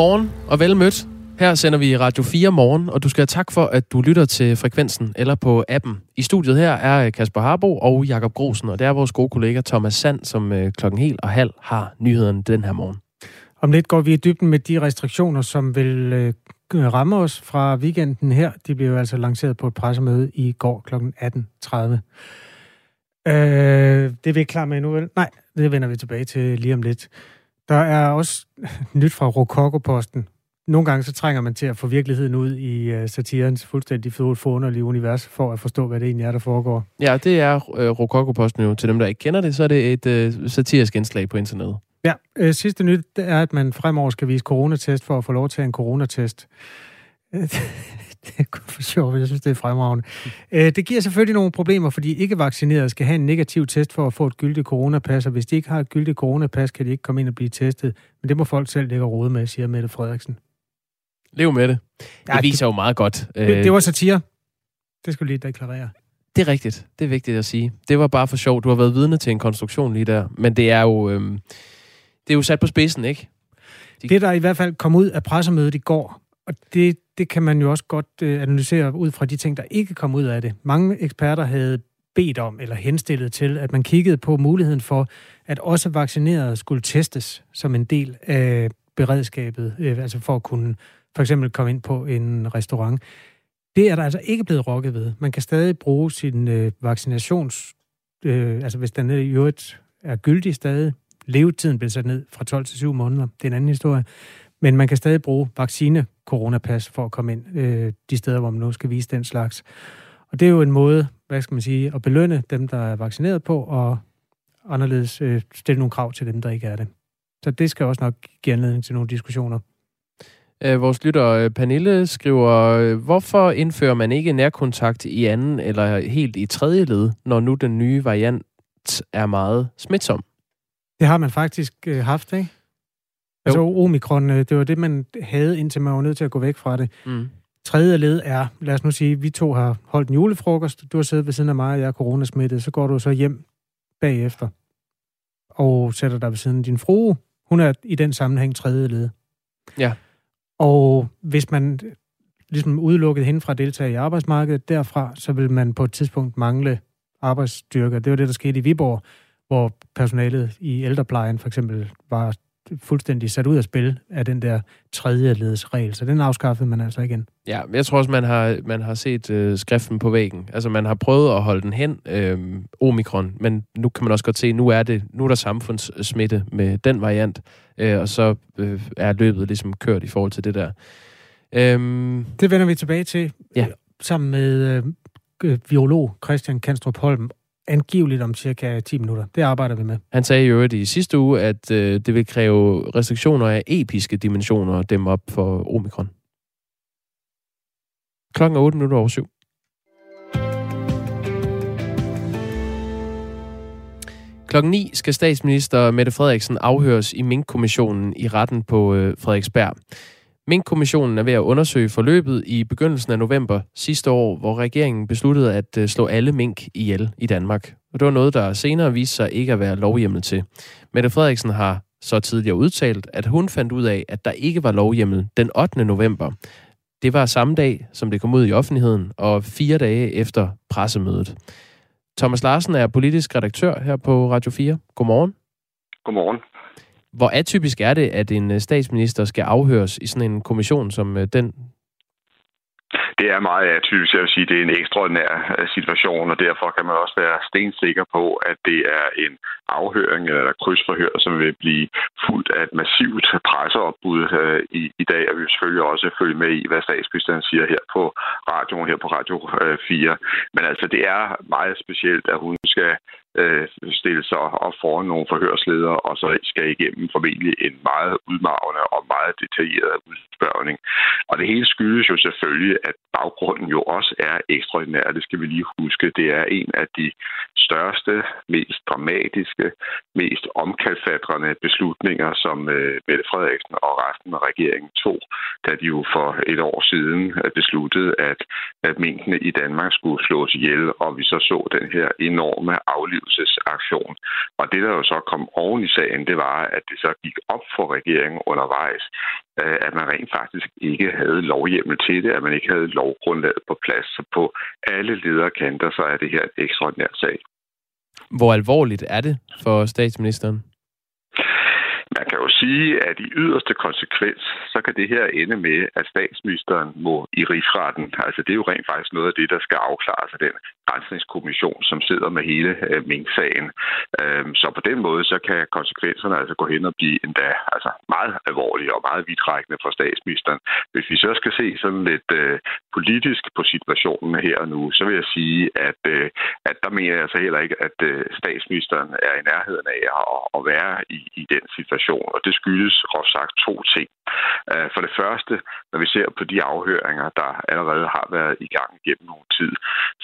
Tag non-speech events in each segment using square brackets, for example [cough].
Godmorgen og vel mødt. Her sender vi Radio 4 morgen, og du skal have tak for, at du lytter til Frekvensen eller på appen. I studiet her er Kasper Harbo og Jakob Grosen, og det er vores gode kollega Thomas Sand, som øh, klokken helt og halv har nyhederne den her morgen. Om lidt går vi i dybden med de restriktioner, som vil øh, ramme os fra weekenden her. De blev altså lanceret på et pressemøde i går kl. 18.30. Øh, det er vi ikke klar med endnu, vel? Nej, det vender vi tilbage til lige om lidt. Der er også [laughs] nyt fra Rococo-posten. Nogle gange så trænger man til at få virkeligheden ud i uh, satirens fuldstændig forunderlige univers, for at forstå, hvad det egentlig er, der foregår. Ja, det er uh, Rococo-posten jo. Til dem, der ikke kender det, så er det et uh, satirisk indslag på internettet. Ja, øh, sidste nyt er, at man fremover skal vise coronatest for at få lov til en coronatest. [laughs] [laughs] det er for sjovt, jeg synes, det er fremragende. Øh, det giver selvfølgelig nogle problemer, fordi ikke-vaccinerede skal have en negativ test for at få et gyldigt coronapas, og hvis de ikke har et gyldigt coronapas, kan de ikke komme ind og blive testet. Men det må folk selv lægge råd med, siger Mette Frederiksen. Lev med det. Det ja, viser det, jo meget godt. Det, det øh, var satire. Det skulle lige deklarere. Det er rigtigt. Det er vigtigt at sige. Det var bare for sjov. Du har været vidne til en konstruktion lige der. Men det er jo, øhm, det er jo sat på spidsen, ikke? De... Det, der i hvert fald kom ud af pressemødet i går, og det, det kan man jo også godt øh, analysere ud fra de ting, der ikke kom ud af det. Mange eksperter havde bedt om eller henstillet til, at man kiggede på muligheden for, at også vaccinerede skulle testes som en del af beredskabet, øh, altså for at kunne for eksempel komme ind på en restaurant. Det er der altså ikke blevet rokket ved. Man kan stadig bruge sin øh, vaccinations... Øh, altså hvis den i øvrigt er gyldig stadig. Levetiden bliver sat ned fra 12 til 7 måneder. Det er en anden historie. Men man kan stadig bruge vaccine coronapas for at komme ind øh, de steder, hvor man nu skal vise den slags. Og det er jo en måde, hvad skal man sige, at belønne dem, der er vaccineret på, og anderledes øh, stille nogle krav til dem, der ikke er det. Så det skal også nok give anledning til nogle diskussioner. Øh, vores lytter øh, Pernille skriver, øh, hvorfor indfører man ikke nærkontakt i anden eller helt i tredje led, når nu den nye variant er meget smitsom? Det har man faktisk øh, haft, ikke? Altså omikron, øh, det var det, man havde, indtil man var nødt til at gå væk fra det. Mm. Tredje led er, lad os nu sige, vi to har holdt en julefrokost, du har siddet ved siden af mig, og jeg er coronasmittet, så går du så hjem bagefter og sætter dig ved siden af din frue. Hun er i den sammenhæng tredje led. Ja. Og hvis man ligesom udelukket hende fra at deltage i arbejdsmarkedet derfra, så vil man på et tidspunkt mangle arbejdsstyrker. Det var det, der skete i Viborg, hvor personalet i ældreplejen for eksempel var fuldstændig sat ud af spil af den der tredje ledesregel, så den afskaffede man altså igen. Ja, jeg tror også, man har, man har set øh, skriften på væggen. Altså, man har prøvet at holde den hen, øh, omikron, men nu kan man også godt se, nu er det nu er der samfundssmitte med den variant, øh, og så øh, er løbet ligesom kørt i forhold til det der. Øhm, det vender vi tilbage til, ja. sammen med øh, biolog Christian Kanstrup Holm angiveligt om cirka 10 minutter. Det arbejder vi med. Han sagde i øvrigt i sidste uge, at øh, det vil kræve restriktioner af episke dimensioner at dæmme op for omikron. Klokken er 8 minutter over 7. Klokken 9 skal statsminister Mette Frederiksen afhøres i Mink-kommissionen i retten på øh, Frederiksberg. Mink-kommissionen er ved at undersøge forløbet i begyndelsen af november sidste år, hvor regeringen besluttede at øh, slå alle mink ihjel i Danmark. Og det var noget, der senere viste sig ikke at være lovhjemmel til. Mette Frederiksen har så tidligere udtalt, at hun fandt ud af, at der ikke var lovhjemmel den 8. november. Det var samme dag, som det kom ud i offentligheden, og fire dage efter pressemødet. Thomas Larsen er politisk redaktør her på Radio 4. Godmorgen. Godmorgen. Hvor atypisk er det, at en øh, statsminister skal afhøres i sådan en kommission som øh, den, det er meget atypisk. Jeg vil sige, det er en ekstraordinær øh, situation, og derfor kan man også være stensikker på, at det er en afhøring eller krydsforhør, som vil blive fuldt af et massivt presseopbud øh, i, i dag, og vi vil selvfølgelig også følge med i, hvad statsministeren siger her på radioen, her på Radio 4. Men altså, det er meget specielt, at hun skal øh, stille sig op foran nogle forhørsledere, og så skal igennem formentlig en meget udmavende og meget detaljeret udspørgning. Og det hele skyldes jo selvfølgelig, at baggrunden jo også er ekstraordinær. Det skal vi lige huske. Det er en af de største, mest dramatiske, mest omkalfatrende beslutninger, som øh, Mette Frederiksen og resten af regeringen tog, da de jo for et år siden øh, besluttede, at, at minkene i Danmark skulle slås ihjel, og vi så så den her enorme aflivelsesaktion. Og det, der jo så kom oven i sagen, det var, at det så gik op for regeringen undervejs, øh, at man rent faktisk ikke havde lovhjemmel til det, at man ikke havde lovgrundlaget på plads. Så på alle lederkanter, så er det her en ekstraordinær sag. Hvor alvorligt er det for statsministeren? Man kan jo sige, at i yderste konsekvens, så kan det her ende med, at statsministeren må i rigsretten. Altså det er jo rent faktisk noget af det, der skal afklares af den grænsningskommission, som sidder med hele øh, Mink-sagen. Øhm, så på den måde, så kan konsekvenserne altså gå hen og blive endda altså meget alvorlige og meget vidtrækkende for statsministeren. Hvis vi så skal se sådan lidt øh, politisk på situationen her og nu, så vil jeg sige, at, øh, at der mener jeg så heller ikke, at øh, statsministeren er i nærheden af at, at være i, i den situation. Og det skyldes groft sagt to ting. Øh, for det første, når vi ser på de afhøringer, der allerede har været i gang gennem nogle tid,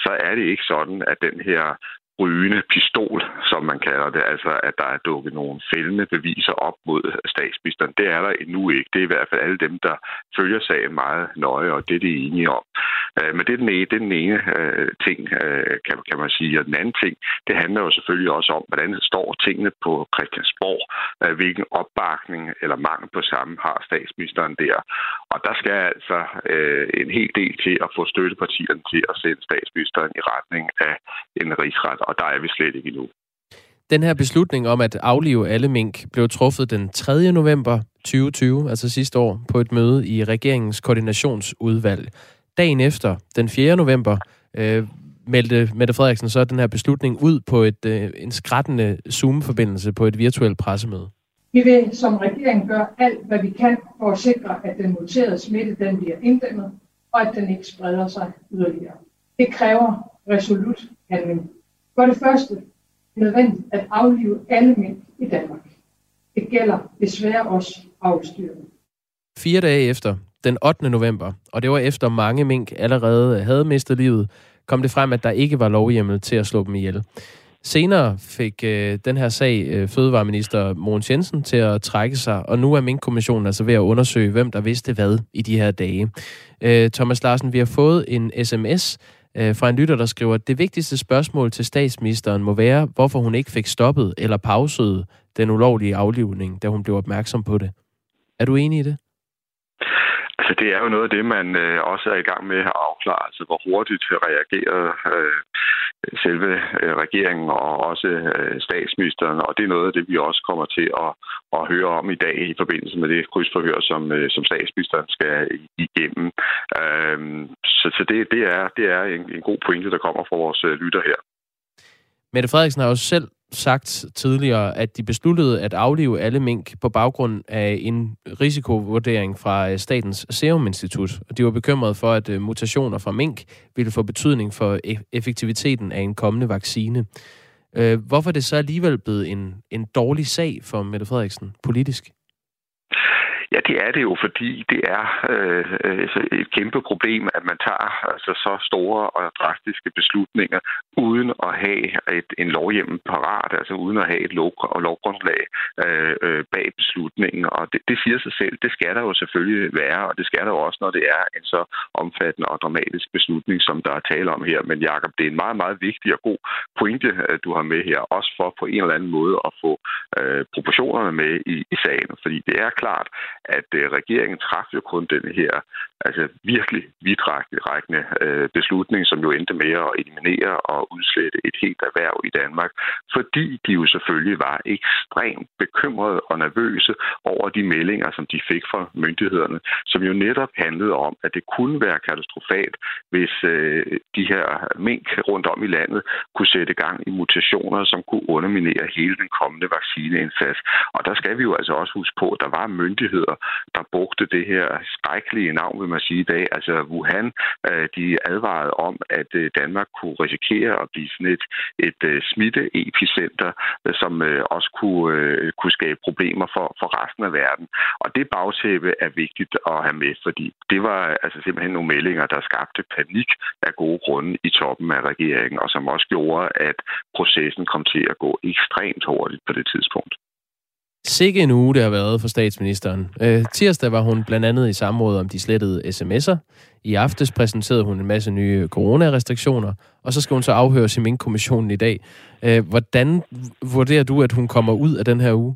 så er det ikke sådan, at den her rygende pistol, som man kalder det, altså at der er dukket nogle fældende beviser op mod statsministeren. Det er der endnu ikke. Det er i hvert fald alle dem, der følger sagen meget nøje, og det er de enige om. Øh, men det er den ene, det er den ene øh, ting, øh, kan, kan man sige. Og den anden ting, det handler jo selvfølgelig også om, hvordan står tingene på Christiansborg, hvilken opbakning eller mangel på samme har statsministeren der. Og der skal altså en hel del til at få støttepartierne til at sende statsministeren i retning af en rigsret og der er vi slet ikke endnu. Den her beslutning om at aflive alle mink blev truffet den 3. november 2020, altså sidste år, på et møde i regeringens koordinationsudvalg. Dagen efter, den 4. november, øh, meldte Mette Frederiksen så den her beslutning ud på et, øh, en skrættende Zoom-forbindelse på et virtuelt pressemøde. Vi vil som regering gøre alt, hvad vi kan for at sikre, at den muterede smitte den bliver inddæmmet, og at den ikke spreder sig yderligere. Det kræver resolut handling. For det første er nødvendigt at aflive alle mink i Danmark. Det gælder desværre også afstyrene. Fire dage efter, den 8. november, og det var efter mange mink allerede havde mistet livet, kom det frem, at der ikke var lovhjemmel til at slå dem ihjel. Senere fik øh, den her sag øh, fødevareminister Mogens Jensen til at trække sig, og nu er Mink-kommissionen altså ved at undersøge, hvem der vidste hvad i de her dage. Øh, Thomas Larsen, vi har fået en sms øh, fra en lytter, der skriver, at det vigtigste spørgsmål til statsministeren må være, hvorfor hun ikke fik stoppet eller pauset den ulovlige aflivning, da hun blev opmærksom på det. Er du enig i det? Altså, det er jo noget af det, man øh, også er i gang med at afklare. Altså, hvor hurtigt reagerede øh, selve øh, regeringen og også øh, statsministeren, og det er noget af det, vi også kommer til at, at høre om i dag i forbindelse med det krydsforhør, som, øh, som statsministeren skal igennem. Øhm, så så det, det er, det er en, en god pointe, der kommer fra vores lytter her. Mette Frederiksen har jo selv sagt tidligere, at de besluttede at aflive alle mink på baggrund af en risikovurdering fra øh, Statens Serum Institut. Og de var bekymrede for, at øh, mutationer fra mink ville få betydning for e-, effektiviteten af en kommende vaccine. Øh, hvorfor er det så alligevel blevet en, en dårlig sag for Mette Frederiksen politisk? Ja, det er det jo, fordi det er øh, altså, et kæmpe problem, at man tager altså, så store og drastiske beslutninger uden at have et, en lovhjemmel parat, altså uden at have et lov, og lovgrundlag øh, øh, bag beslutningen. Og det, det siger sig selv, det skal der jo selvfølgelig være, og det skal der jo også, når det er en så omfattende og dramatisk beslutning, som der er tale om her. Men Jacob, det er en meget, meget vigtig og god pointe, øh, du har med her, også for på en eller anden måde at få øh, proportionerne med i, i sagen. Fordi det er klart, at øh, regeringen træffede jo kun den her altså virkelig vidtrækkende øh, beslutning, som jo endte med at eliminere og udslette et helt erhverv i Danmark, fordi de jo selvfølgelig var ekstremt bekymrede og nervøse over de meldinger, som de fik fra myndighederne, som jo netop handlede om, at det kunne være katastrofalt, hvis øh, de her mink rundt om i landet kunne sætte gang i mutationer, som kunne underminere hele den kommende vaccineindsats. Og der skal vi jo altså også huske på, at der var myndigheder, der brugte det her skrækkelige navn, vil man sige i dag. Altså Wuhan, øh, de advarede om, at øh, Danmark kunne risikere at blive sådan et, et øh, smitteepicenter, øh, som øh, også kunne, øh, kunne skabe problemer for, for resten af verden. Og det bagtæppe er vigtigt at have med, fordi det var altså simpelthen nogle meldinger, der skabte panik af gode grunde i toppen af regeringen, og som også gjorde, at processen kom til at gå ekstremt hurtigt på det tidspunkt. Sikke en uge, det har været for statsministeren. Øh, tirsdag var hun blandt andet i samråd om de slettede sms'er. I aftes præsenterede hun en masse nye coronarestriktioner, og så skal hun så afhøres i min kommissionen i dag. Øh, hvordan vurderer du, at hun kommer ud af den her uge?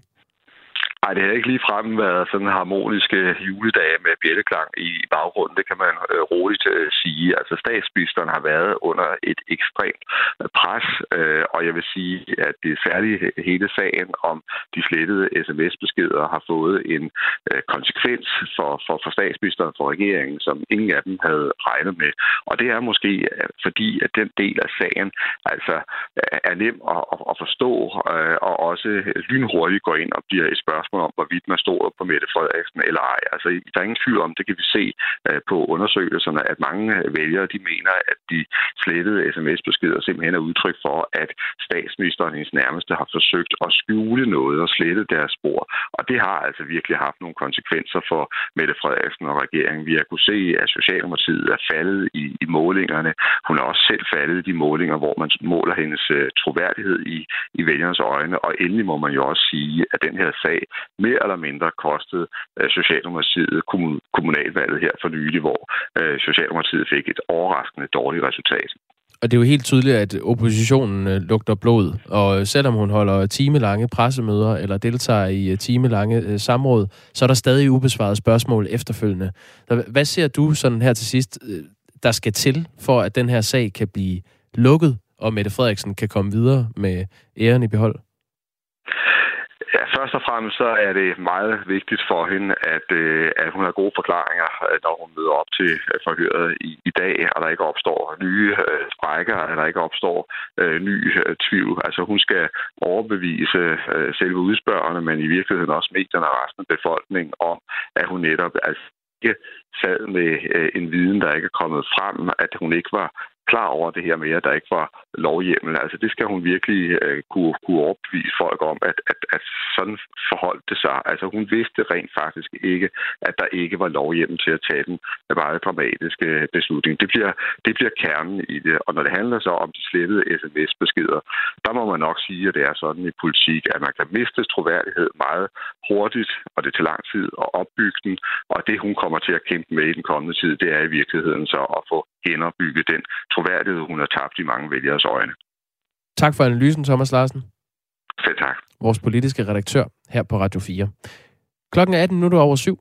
Nej, det har ikke lige frem været sådan harmoniske juledage med bjælleklang i baggrunden. Det kan man øh, roligt øh, sige. Altså statsministeren har været under et ekstremt øh, pres, øh, og jeg vil sige, at det særligt hele sagen om de slettede sms-beskeder har fået en øh, konsekvens for, for, for statsministeren, for regeringen, som ingen af dem havde regnet med. Og det er måske øh, fordi, at den del af sagen altså øh, er nem at, at forstå, øh, og også lynhurtigt går ind og bliver et spørgsmål spørgsmål om, hvorvidt man står på Mette Frederiksen eller ej. Altså, der er ingen tvivl om, det kan vi se øh, på undersøgelserne, at mange øh, vælgere, de mener, at de slettede sms-beskeder simpelthen er udtryk for, at statsministeren hendes nærmeste har forsøgt at skjule noget og slette deres spor. Og det har altså virkelig haft nogle konsekvenser for Mette Frederiksen og regeringen. Vi har kunne se, at Socialdemokratiet er faldet i, i målingerne. Hun er også selv faldet i de målinger, hvor man måler hendes øh, troværdighed i, i vælgernes øjne. Og endelig må man jo også sige, at den her sag mere eller mindre kostede Socialdemokratiet kommunalvalget her for nylig, hvor øh, Socialdemokratiet fik et overraskende dårligt resultat. Og det er jo helt tydeligt, at oppositionen øh, lugter blod, og øh, selvom hun holder timelange pressemøder eller deltager i timelange samråd, så er der stadig ubesvarede spørgsmål efterfølgende. Hvad ser du sådan her til sidst, der skal til, for at den her sag kan blive lukket, og Mette Frederiksen kan komme videre med æren i behold? Ja, først og fremmest så er det meget vigtigt for hende, at, øh, at hun har gode forklaringer, øh, når hun møder op til øh, forhøret i, i dag, og der ikke opstår nye øh, sprækker, og der ikke opstår øh, ny øh, tvivl. Altså hun skal overbevise øh, selve udspørgerne, men i virkeligheden også medierne og resten af befolkningen om, at hun netop altså, ikke sad med øh, en viden, der ikke er kommet frem, at hun ikke var klar over det her med, at der ikke var lovhjemmel. Altså det skal hun virkelig øh, kunne, kunne overbevise folk om, at, at, at sådan forholdt det sig. Altså hun vidste rent faktisk ikke, at der ikke var lovhjemmel til at tage den meget dramatiske øh, beslutning. Det bliver, det bliver kernen i det. Og når det handler så om de slettede sms-beskeder, der må man nok sige, at det er sådan i politik, at man kan miste troværdighed meget hurtigt, og det til lang tid at opbygge den. Og det, hun kommer til at kæmpe med i den kommende tid, det er i virkeligheden så at få genopbygget den troværdighed, hun har tabt i mange vælgeres øjne. Tak for analysen, Thomas Larsen. Selv tak. Vores politiske redaktør her på Radio 4. Klokken er 18 minutter over syv.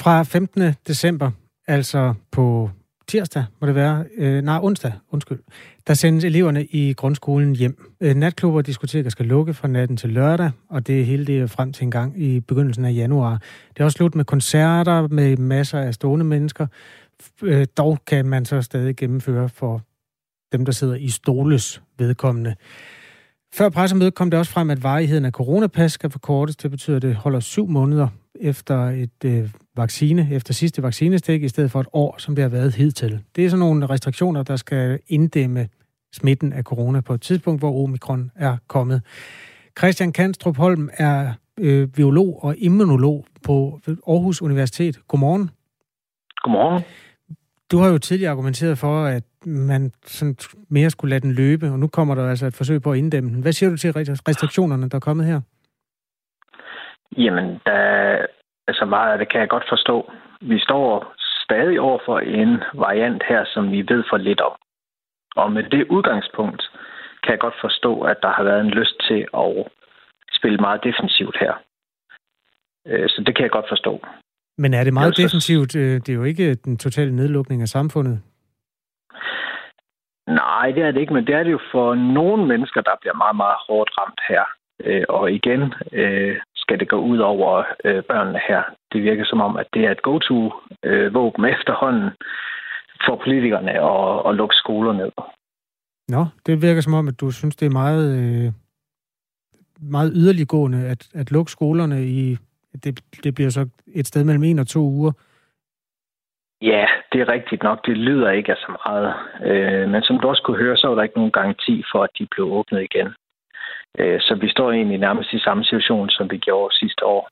Fra 15. december, altså på tirsdag, må det være, øh, nej, onsdag, undskyld, der sendes eleverne i grundskolen hjem. Øh, natklubber og diskoteker skal lukke fra natten til lørdag, og det hele det frem til en gang i begyndelsen af januar. Det er også slut med koncerter med masser af stående mennesker. Øh, dog kan man så stadig gennemføre for dem, der sidder i stoles vedkommende. Før pressemødet kom det også frem, at varigheden af coronapas skal forkortes. Det betyder, at det holder syv måneder efter et øh, vaccine, efter sidste vaccinestik, i stedet for et år, som det har været hidtil. Det er sådan nogle restriktioner, der skal inddæmme smitten af corona på et tidspunkt, hvor omikron er kommet. Christian Kanstrup Holm er øh, biolog og immunolog på Aarhus Universitet. Godmorgen. Godmorgen. Du har jo tidligere argumenteret for, at man sådan mere skulle lade den løbe, og nu kommer der altså et forsøg på at inddæmme den. Hvad siger du til restriktionerne, der er kommet her? Jamen, der, altså meget af det kan jeg godt forstå. Vi står stadig over for en variant her, som vi ved for lidt om. Og med det udgangspunkt kan jeg godt forstå, at der har været en lyst til at spille meget defensivt her. Øh, så det kan jeg godt forstå. Men er det meget det defensivt? Øh, det er jo ikke den totale nedlukning af samfundet. Nej, det er det ikke, men det er det jo for nogle mennesker, der bliver meget, meget hårdt ramt her. Øh, og igen skal det gå ud over børnene her. Det virker som om, at det er et go-to-våben efterhånden for politikerne at, at lukke skoler ned. Nå, det virker som om, at du synes, det er meget, meget yderliggående at, at lukke skolerne i det, det bliver så et sted mellem en og to uger. Ja, det er rigtigt nok. Det lyder ikke af så meget. Øh, men som du også kunne høre, så var der ikke nogen garanti for, at de blev åbnet igen. Øh, så vi står egentlig nærmest i samme situation, som vi gjorde sidste år.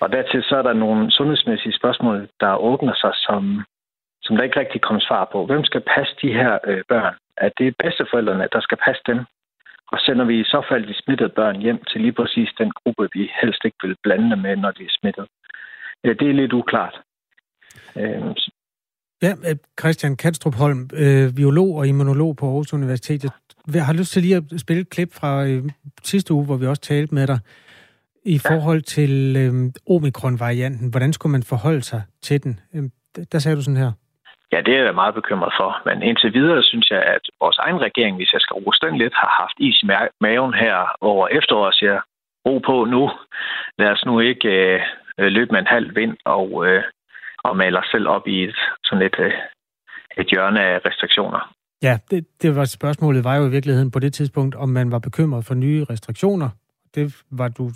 Og dertil så er der nogle sundhedsmæssige spørgsmål, der åbner sig, som, som der ikke rigtig kommer svar på. Hvem skal passe de her øh, børn? Er det bedsteforældrene, der skal passe dem. Og sender vi i så fald de smittede børn hjem til lige præcis den gruppe, vi helst ikke vil blande med, når de er smittet. Det er lidt uklart. Øhm, øh, ja, Christian Kanstrup Holm, øh, biolog og immunolog på Aarhus Universitet. Jeg har lyst til lige at spille et klip fra øh, sidste uge, hvor vi også talte med dig i forhold til øh, omikron-varianten. Hvordan skulle man forholde sig til den? Øh, der sagde du sådan her. Ja, det er jeg meget bekymret for. Men indtil videre synes jeg, at vores egen regering, hvis jeg skal rose den lidt, har haft is i maven her over efteråret og siger, ro på nu. Lad os nu ikke øh, løbe med en halv vind og, øh, og male os selv op i et, sådan et, øh, et hjørne af restriktioner. Ja, det, det var spørgsmålet var jo i virkeligheden på det tidspunkt, om man var bekymret for nye restriktioner. Det var du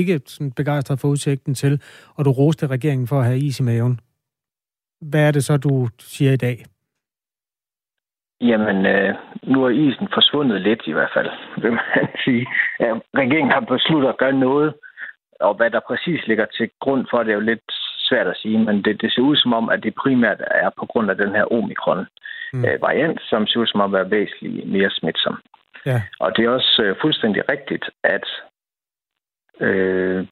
ikke sådan begejstret for udsigten til, og du roste regeringen for at have is i maven. Hvad er det så, du siger i dag? Jamen, øh, nu er isen forsvundet lidt i hvert fald, [laughs] vil man sige. Ja, regeringen har besluttet at gøre noget, og hvad der præcis ligger til grund for det, er jo lidt svært at sige, men det, det ser ud som om, at det primært er på grund af den her omikron mm. som ser ud som om at være væsentligt mere smitsom. Ja. Og det er også øh, fuldstændig rigtigt, at øh,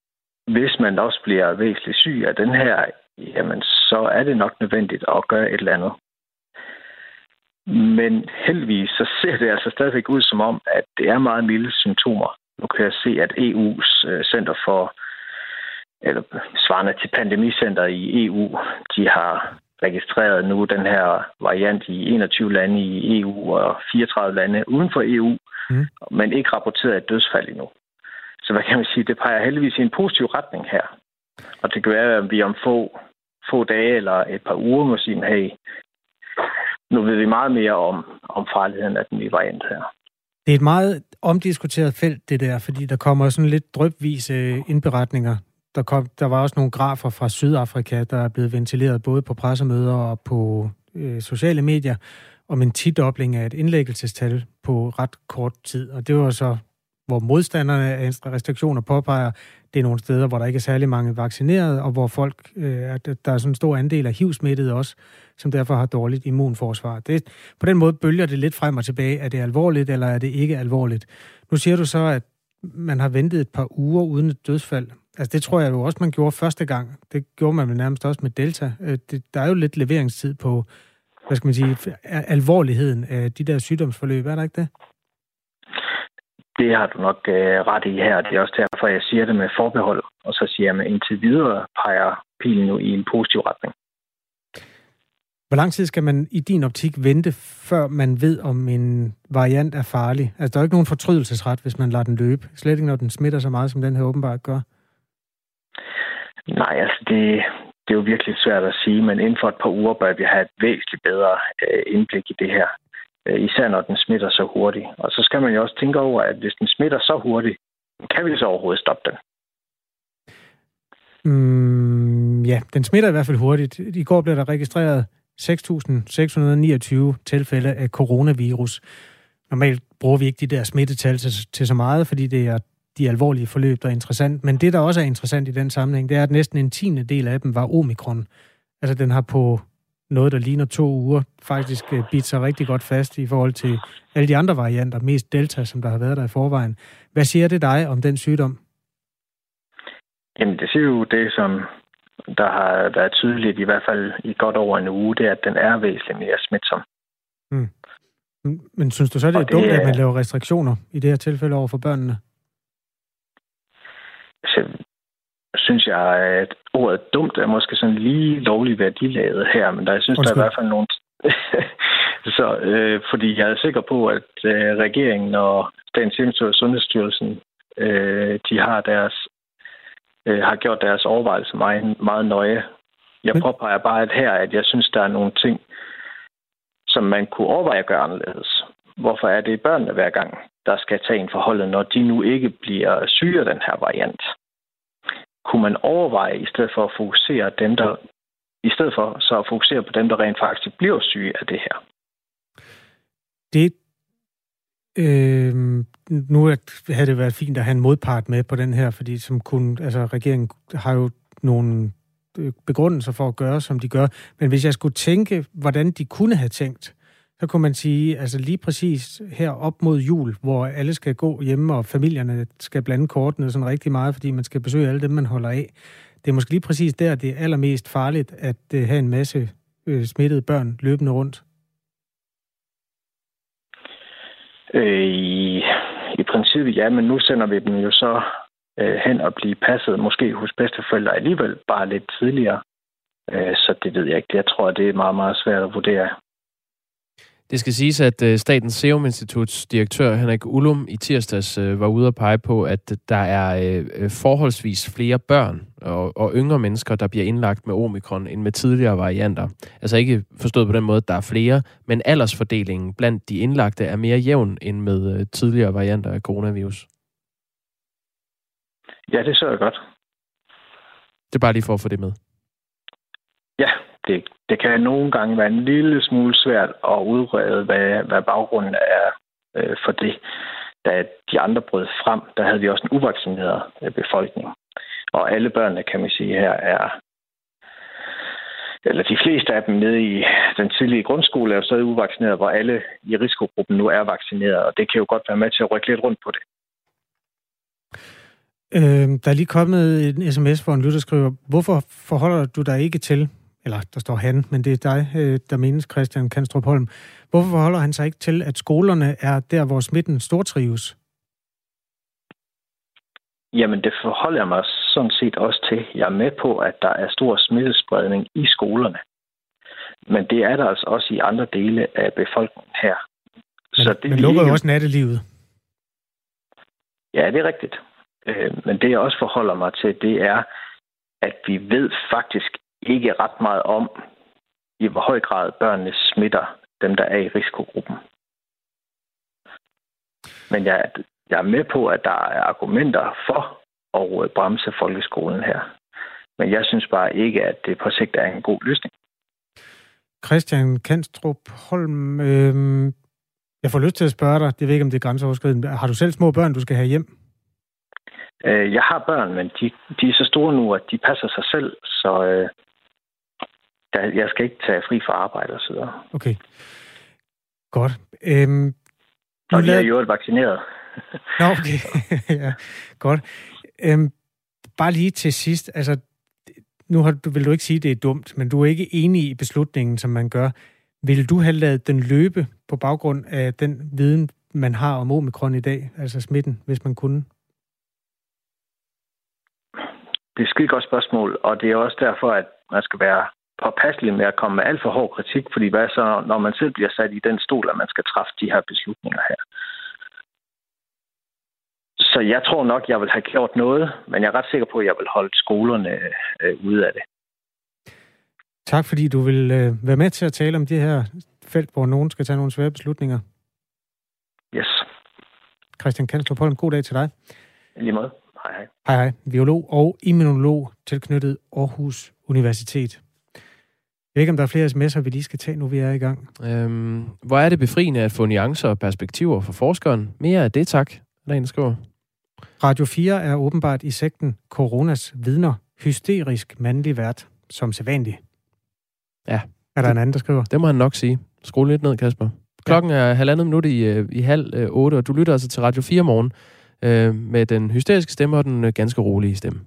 hvis man også bliver væsentligt syg af den her, jamen så er det nok nødvendigt at gøre et eller andet. Men heldigvis så ser det altså stadigvæk ud som om, at det er meget milde symptomer. Nu kan jeg se, at EU's øh, Center for, eller svarende til Pandemicenter i EU, de har registreret nu den her variant i 21 lande i EU og 34 lande uden for EU, mm. men ikke rapporteret et dødsfald endnu. Så hvad kan man sige, det peger heldigvis i en positiv retning her. Og det kan være, at vi om få, få dage eller et par uger må sige, hey, nu ved vi meget mere om, om farligheden af den nye variant her. Det er et meget omdiskuteret felt, det der, fordi der kommer sådan lidt drøbvise indberetninger. Der, kom, der var også nogle grafer fra Sydafrika, der er blevet ventileret både på pressemøder og på øh, sociale medier, om en tidobling af et indlæggelsestal på ret kort tid. Og det var så, hvor modstanderne af restriktioner påpeger, det er nogle steder, hvor der ikke er særlig mange vaccineret, og hvor folk, øh, der er sådan en stor andel af HIV-smittede også, som derfor har dårligt immunforsvar. Det, på den måde bølger det lidt frem og tilbage. Er det alvorligt, eller er det ikke alvorligt? Nu siger du så, at man har ventet et par uger uden et dødsfald. Altså det tror jeg jo også, man gjorde første gang. Det gjorde man vel nærmest også med Delta. Øh, det, der er jo lidt leveringstid på, hvad skal man sige, alvorligheden af de der sygdomsforløb. Er der ikke det? Det har du nok øh, ret i her. Det er også derfor, jeg siger det med forbehold. Og så siger jeg, at indtil videre peger pilen nu i en positiv retning. Hvor lang tid skal man i din optik vente, før man ved, om en variant er farlig? Altså, der er ikke nogen fortrydelsesret, hvis man lader den løbe. Slet ikke, når den smitter så meget, som den her åbenbart gør. Nej, altså det, det er jo virkelig svært at sige, men inden for et par uger bør vi have et væsentligt bedre øh, indblik i det her. Øh, især når den smitter så hurtigt. Og så skal man jo også tænke over, at hvis den smitter så hurtigt, kan vi så overhovedet stoppe den? Mm, ja, den smitter i hvert fald hurtigt. I går blev der registreret 6.629 tilfælde af coronavirus. Normalt bruger vi ikke de der smittetal til, til så meget, fordi det er de alvorlige forløb, der er interessant. Men det, der også er interessant i den sammenhæng, det er, at næsten en tiende del af dem var omikron. Altså, den har på noget, der ligner to uger, faktisk øh, bidt sig rigtig godt fast i forhold til alle de andre varianter, mest delta, som der har været der i forvejen. Hvad siger det dig om den sygdom? Jamen, det siger jo det, som der, har, er tydeligt, i hvert fald i godt over en uge, det er, at den er væsentligt mere smitsom. Mm. Men synes du så, det er det, dumt, at man laver restriktioner i det her tilfælde over for børnene? Så synes jeg, at ordet dumt er måske sådan lige lovligt værdilaget her, men der, jeg synes, Undskyld. der er i hvert fald nogle... [laughs] så, øh, fordi jeg er sikker på, at øh, regeringen og Statens Hjem Sundhedsstyrelsen, øh, de har deres øh, har gjort deres overvejelser meget, meget nøje. Jeg Men... påpeger bare at her, at jeg synes, der er nogle ting, som man kunne overveje at gøre anderledes. Hvorfor er det børnene hver gang, der skal tage en forholdet, når de nu ikke bliver syge af den her variant? Kunne man overveje, i stedet for at fokusere dem, der i stedet for så at fokusere på dem, der rent faktisk bliver syge af det her? Det Øh, nu havde det været fint at have en modpart med på den her, fordi som kun, altså, regeringen har jo nogle øh, begrundelser for at gøre, som de gør. Men hvis jeg skulle tænke, hvordan de kunne have tænkt, så kunne man sige, altså lige præcis her op mod jul, hvor alle skal gå hjemme, og familierne skal blande kortene sådan rigtig meget, fordi man skal besøge alle dem, man holder af. Det er måske lige præcis der, det er allermest farligt at øh, have en masse øh, smittede børn løbende rundt. Øh, i, I princippet ja, men nu sender vi dem jo så øh, hen og blive passet, måske hos bedsteforældre alligevel, bare lidt tidligere. Øh, så det ved jeg ikke. Jeg tror, det er meget, meget svært at vurdere. Det skal siges, at øh, Statens Serum Instituts direktør Henrik Ullum i tirsdags øh, var ude at pege på, at der er øh, forholdsvis flere børn og, og yngre mennesker, der bliver indlagt med omikron end med tidligere varianter. Altså ikke forstået på den måde, at der er flere, men aldersfordelingen blandt de indlagte er mere jævn end med tidligere varianter af coronavirus. Ja, det så jeg godt. Det er bare lige for at få det med. Ja, det, det kan nogle gange være en lille smule svært at udrede, hvad, hvad baggrunden er øh, for det. Da de andre brød frem, der havde vi også en uvaccineret øh, befolkning. Og alle børnene, kan man sige, her er eller de fleste af dem nede i den tidlige grundskole er jo stadig uvaccineret, hvor alle i risikogruppen nu er vaccineret, og det kan jo godt være med til at rykke lidt rundt på det. Øh, der er lige kommet en sms, hvor en lytter skriver, hvorfor forholder du dig ikke til, eller der står han, men det er dig, øh, der menes Christian Kanstrup Holm. Hvorfor forholder han sig ikke til, at skolerne er der, hvor smitten stortrives? Jamen, det forholder jeg mig sådan set også til. Jeg er med på, at der er stor smittespredning i skolerne. Men det er der altså også i andre dele af befolkningen her. Men, Så det men lukker jo også nattelivet. Ja, det er rigtigt. Øh, men det, jeg også forholder mig til, det er, at vi ved faktisk ikke ret meget om, i hvor høj grad børnene smitter dem, der er i risikogruppen. Men jeg, jeg er med på, at der er argumenter for at øh, bremse folkeskolen her. Men jeg synes bare ikke, at det på sigt er en god løsning. Christian Kanstrup Holm, øh, jeg får lyst til at spørge dig, det ved ikke, om det er grænseoverskridende. Har du selv små børn, du skal have hjem? Øh, jeg har børn, men de, de er så store nu, at de passer sig selv, så øh, der, jeg skal ikke tage fri fra arbejde og så videre. Okay. Godt. Øhm, og de er jo vaccineret. Nå, okay. [laughs] ja, godt. Øhm, bare lige til sidst, altså, nu har, vil du ikke sige, at det er dumt, men du er ikke enig i beslutningen, som man gør. Vil du have lavet den løbe på baggrund af den viden, man har om omikron i dag, altså smitten, hvis man kunne? Det er et skide godt spørgsmål, og det er også derfor, at man skal være påpasselig med at komme med alt for hård kritik, fordi hvad så, når man selv bliver sat i den stol, at man skal træffe de her beslutninger her. Så jeg tror nok, jeg vil have gjort noget, men jeg er ret sikker på, at jeg vil holde skolerne øh, ude af det. Tak fordi du vil øh, være med til at tale om det her felt, hvor nogen skal tage nogle svære beslutninger. Yes. Christian Kanstrup Holm, god dag til dig. Lige måde. Hej hej. Hej hej. Biolog og immunolog tilknyttet Aarhus Universitet. Jeg ved ikke, om der er flere sms'er, vi lige skal tage, nu vi er i gang. Øhm, hvor er det befriende at få nuancer og perspektiver for forskeren? Mere af det, tak. Der er en, skriver. Radio 4 er åbenbart i sekten Coronas vidner. Hysterisk mandlig vært, som sædvanligt. Ja. Er der en anden, der skriver? Det må han nok sige. Skru lidt ned, Kasper. Klokken er halvandet minut i, øh, i halv øh, otte, og du lytter altså til Radio 4 morgen øh, med den hysteriske stemme og den øh, ganske rolige stemme.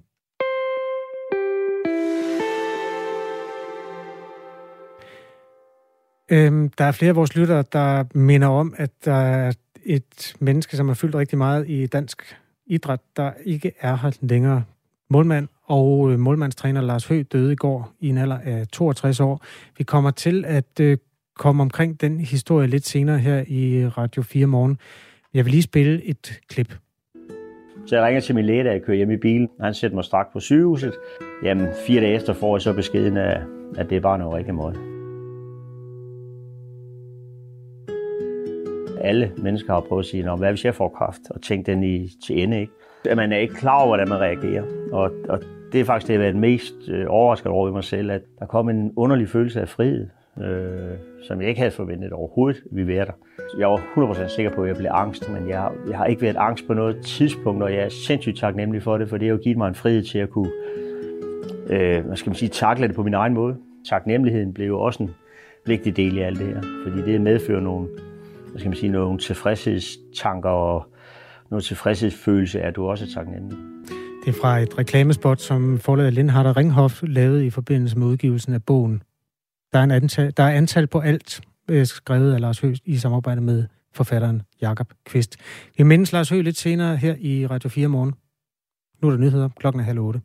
Øhm, der er flere af vores lyttere, der minder om, at der er et menneske, som har fyldt rigtig meget i dansk idræt, der ikke er her længere. Målmand og øh, målmandstræner Lars Høgh døde i går i en alder af 62 år. Vi kommer til at øh, komme omkring den historie lidt senere her i Radio 4 morgen. Jeg vil lige spille et klip. Så jeg ringer til min læge, da jeg kører hjem i bilen. Han sætter mig straks på sygehuset. Jamen, fire dage efter får jeg så beskeden af, at det er bare noget rigtig måde. Alle mennesker har prøvet at sige, hvad hvis jeg får kraft, og tænke den i, til ende. Ikke? At man er ikke klar over, hvordan man reagerer. Og, og det er faktisk det, jeg har været mest øh, overrasket over i mig selv, at der kom en underlig følelse af frihed, øh, som jeg ikke havde forventet overhovedet, vi være der. Jeg var 100% sikker på, at jeg blev angst, men jeg, jeg har ikke været angst på noget tidspunkt, og jeg er sindssygt taknemmelig for det, for det har jo givet mig en frihed til at kunne, øh, hvad skal man sige, takle det på min egen måde. Taknemmeligheden blev jo også en vigtig del i alt det her. Fordi det medfører nogle, hvad skal man sige, nogle tilfredshedstanker og noget tilfredshedsfølelse, er du også taknemmelig. Det er fra et reklamespot, som forlaget Lindhardt og Ringhoff lavede i forbindelse med udgivelsen af bogen. Der er, en antal, der er antal på alt, øh, skrevet af Lars Høgh i samarbejde med forfatteren Jakob Kvist. Vi mindes Lars Høgh lidt senere her i Radio 4 morgen. Nu er der nyheder. Klokken er halv otte.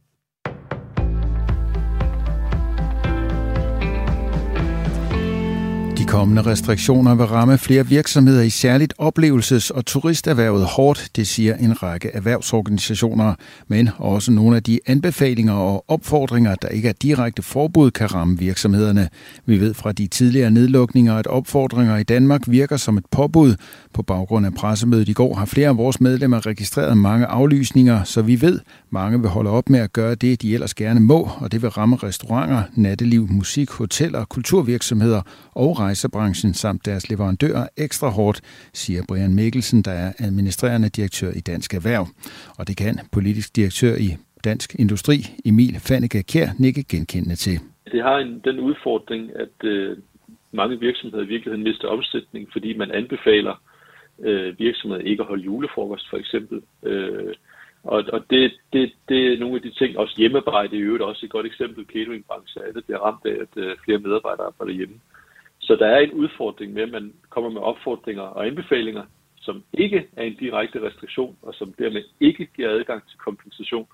De kommende restriktioner vil ramme flere virksomheder i særligt oplevelses- og turisterhvervet hårdt, det siger en række erhvervsorganisationer. Men også nogle af de anbefalinger og opfordringer, der ikke er direkte forbud, kan ramme virksomhederne. Vi ved fra de tidligere nedlukninger, at opfordringer i Danmark virker som et påbud. På baggrund af pressemødet i går har flere af vores medlemmer registreret mange aflysninger, så vi ved, mange vil holde op med at gøre det, de ellers gerne må, og det vil ramme restauranter, natteliv, musik, hoteller, kulturvirksomheder og rejsebranchen samt deres leverandører ekstra hårdt, siger Brian Mikkelsen, der er administrerende direktør i Dansk Erhverv. Og det kan politisk direktør i Dansk Industri, Emil Fanneke Kjær, nikke genkendende til. Det har en, den udfordring, at øh, mange virksomheder i virkeligheden mister omsætning, fordi man anbefaler øh, virksomheder ikke at holde julefrokost for eksempel. Øh, og, og det, det, det er nogle af de ting, også hjemmearbejde i øvrigt også et godt eksempel, cateringbranchen, at det bliver ramt af, at øh, flere medarbejdere arbejder hjemme. Så der er en udfordring med, at man kommer med opfordringer og anbefalinger, som ikke er en direkte restriktion, og som dermed ikke giver adgang til kompensation.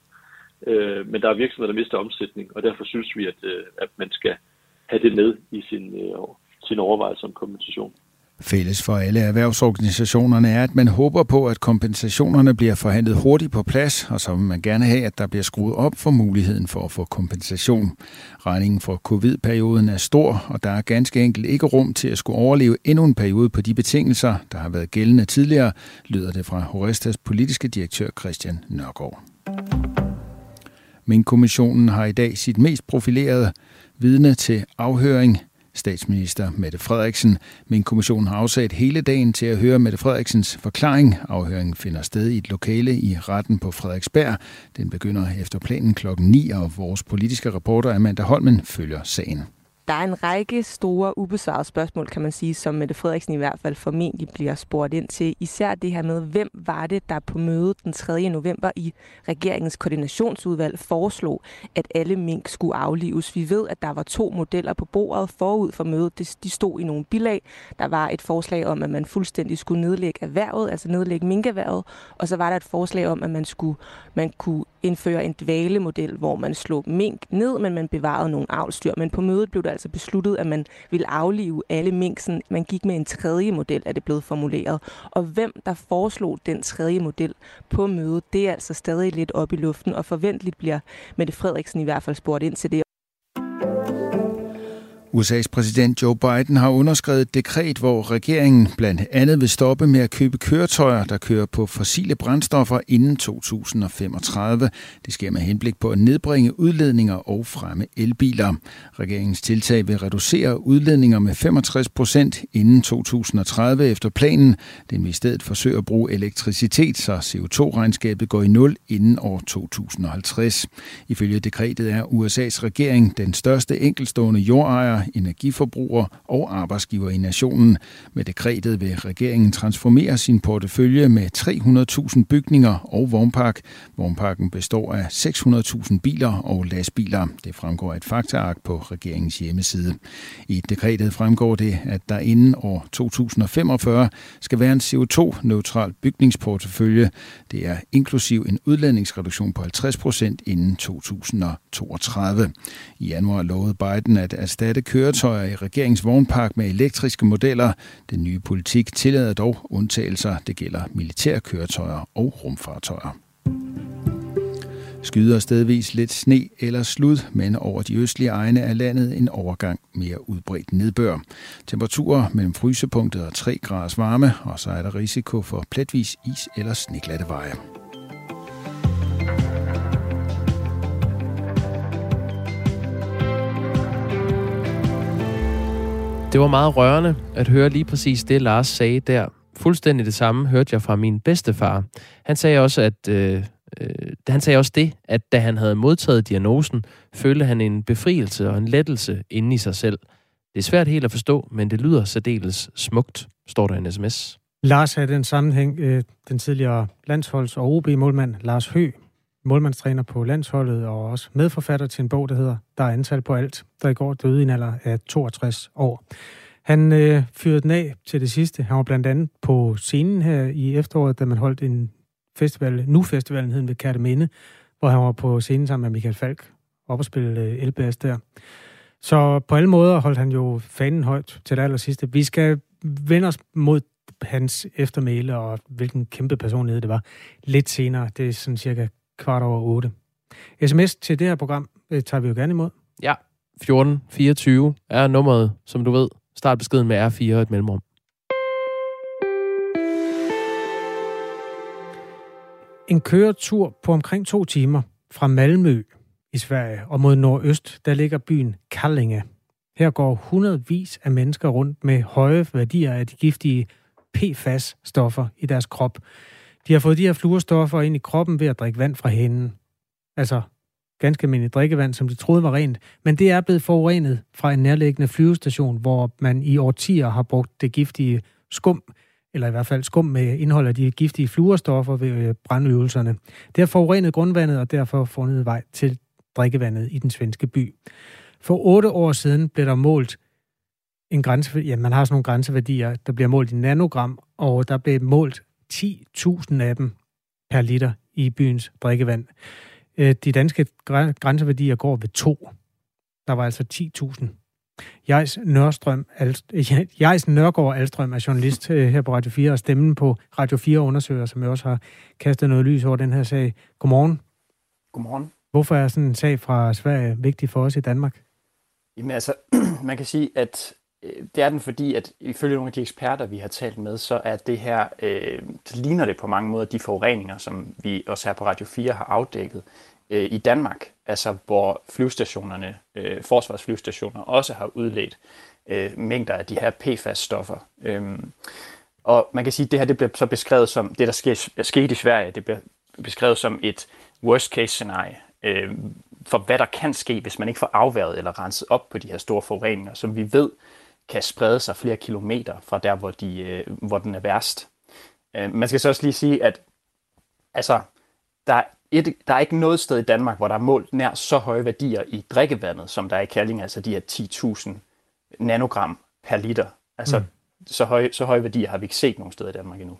Øh, men der er virksomheder, der mister omsætning, og derfor synes vi, at, øh, at man skal have det med i sin, øh, sin overvejelse om kompensation. Fælles for alle erhvervsorganisationerne er, at man håber på, at kompensationerne bliver forhandlet hurtigt på plads, og så vil man gerne have, at der bliver skruet op for muligheden for at få kompensation. Regningen for covid-perioden er stor, og der er ganske enkelt ikke rum til at skulle overleve endnu en periode på de betingelser, der har været gældende tidligere, lyder det fra Horestas politiske direktør Christian Nørgaard. Men kommissionen har i dag sit mest profilerede vidne til afhøring statsminister Mette Frederiksen, men kommissionen har afsat hele dagen til at høre Mette Frederiksens forklaring. Afhøringen finder sted i et lokale i retten på Frederiksberg. Den begynder efter planen klokken 9, og vores politiske reporter Amanda Holmen følger sagen. Der er en række store ubesvarede spørgsmål, kan man sige, som Mette Frederiksen i hvert fald formentlig bliver spurgt ind til. Især det her med, hvem var det, der på mødet den 3. november i regeringens koordinationsudvalg foreslog, at alle mink skulle aflives. Vi ved, at der var to modeller på bordet forud for mødet. De stod i nogle bilag. Der var et forslag om, at man fuldstændig skulle nedlægge erhvervet, altså nedlægge minkerhvervet. Og så var der et forslag om, at man, skulle, man kunne indføre en dvalemodel, hvor man slog mink ned, men man bevarede nogle avlstyr. Men på mødet blev der altså besluttet, at man ville aflive alle minksen. Man gik med en tredje model, er det blevet formuleret. Og hvem der foreslog den tredje model på mødet, det er altså stadig lidt op i luften, og forventeligt bliver Mette Frederiksen i hvert fald spurgt ind til det. USA's præsident Joe Biden har underskrevet et dekret, hvor regeringen blandt andet vil stoppe med at købe køretøjer, der kører på fossile brændstoffer inden 2035. Det sker med henblik på at nedbringe udledninger og fremme elbiler. Regeringens tiltag vil reducere udledninger med 65 procent inden 2030 efter planen. Den vil i stedet forsøge at bruge elektricitet, så CO2-regnskabet går i nul inden år 2050. Ifølge dekretet er USA's regering den største enkelstående jordejer energiforbruger og arbejdsgiver i nationen. Med dekretet vil regeringen transformere sin portefølje med 300.000 bygninger og vognpark. Vognparken består af 600.000 biler og lastbiler. Det fremgår af et faktaark på regeringens hjemmeside. I dekretet fremgår det, at der inden år 2045 skal være en CO2-neutral bygningsportefølje. Det er inklusiv en udledningsreduktion på 50 procent inden 2032. I januar lovede Biden at erstatte køretøjer i regeringens vognpark med elektriske modeller. Den nye politik tillader dog undtagelser. Det gælder militærkøretøjer og rumfartøjer. Skyder stedvis lidt sne eller slud, men over de østlige egne af landet en overgang mere udbredt nedbør. Temperaturer mellem frysepunktet og 3 graders varme, og så er der risiko for pletvis is eller sneglatte veje. Det var meget rørende at høre lige præcis det, Lars sagde der. Fuldstændig det samme hørte jeg fra min bedstefar. Han sagde også, at øh, øh, han sagde også det, at da han havde modtaget diagnosen, følte han en befrielse og en lettelse inde i sig selv. Det er svært helt at forstå, men det lyder særdeles smukt, står der i en sms. Lars har den sammenhæng øh, den tidligere landsholds- og OB-målmand Lars Hø, målmandstræner på landsholdet og også medforfatter til en bog, der hedder Der er antal på alt, der i går døde i en alder af 62 år. Han øh, fyrede den af til det sidste. Han var blandt andet på scenen her i efteråret, da man holdt en festival, nu festivalen hed ved Kærteminde, hvor han var på scenen sammen med Michael Falk op og spille øh, LBS der. Så på alle måder holdt han jo fanen højt til det aller sidste. Vi skal vende os mod hans eftermæle og hvilken kæmpe personlighed det var lidt senere. Det er sådan cirka kvart over otte. SMS til det her program det tager vi jo gerne imod. Ja, 1424 er nummeret, som du ved. Start beskeden med R4 og et mellemrum. En køretur på omkring to timer fra Malmø i Sverige og mod nordøst, der ligger byen Kallinge. Her går hundredvis af mennesker rundt med høje værdier af de giftige PFAS-stoffer i deres krop. De har fået de her fluorstoffer ind i kroppen ved at drikke vand fra hænden. Altså ganske almindeligt drikkevand, som de troede var rent, men det er blevet forurenet fra en nærliggende flyvestation, hvor man i årtier har brugt det giftige skum, eller i hvert fald skum med indhold af de giftige fluorstoffer ved øh, brandøvelserne. Det har forurenet grundvandet og derfor fundet vej til drikkevandet i den svenske by. For otte år siden blev der målt en grænse, ja, man har sådan nogle grænseværdier, der bliver målt i nanogram, og der blev målt 10.000 af dem per liter i byens drikkevand. Øh, de danske grænseværdier går ved to. Der var altså 10.000. Jais, Nørstrøm, [laughs] Jais Nørgaard Alstrøm er journalist øh, her på Radio 4, og stemmen på Radio 4 undersøger, som jeg også har kastet noget lys over den her sag. Godmorgen. Godmorgen. Hvorfor er sådan en sag fra Sverige vigtig for os i Danmark? Jamen altså, [clears throat] man kan sige, at Øh, det er den fordi, at ifølge nogle af de eksperter, vi har talt med, så er det her, øh, det ligner det på mange måder de forureninger, som vi også her på Radio 4 har afdækket øh, i Danmark, altså hvor flyvestationerne, øh, forsvarsflyvestationer også har udledt øh, mængder af de her PFAS-stoffer. Øh, og man kan sige, at det her det bliver så beskrevet som, det der sker, skete i Sverige, det bliver beskrevet som et worst case scenarie øh, for, hvad der kan ske, hvis man ikke får afværet eller renset op på de her store forureninger, som vi ved kan sprede sig flere kilometer fra der, hvor, de, øh, hvor den er værst. Øh, man skal så også lige sige, at altså, der et, der er ikke noget sted i Danmark, hvor der er målt nær så høje værdier i drikkevandet, som der er i Kærling, altså de her 10.000 nanogram per liter. Altså, mm. så, høje, så høje værdier har vi ikke set nogen steder i Danmark endnu.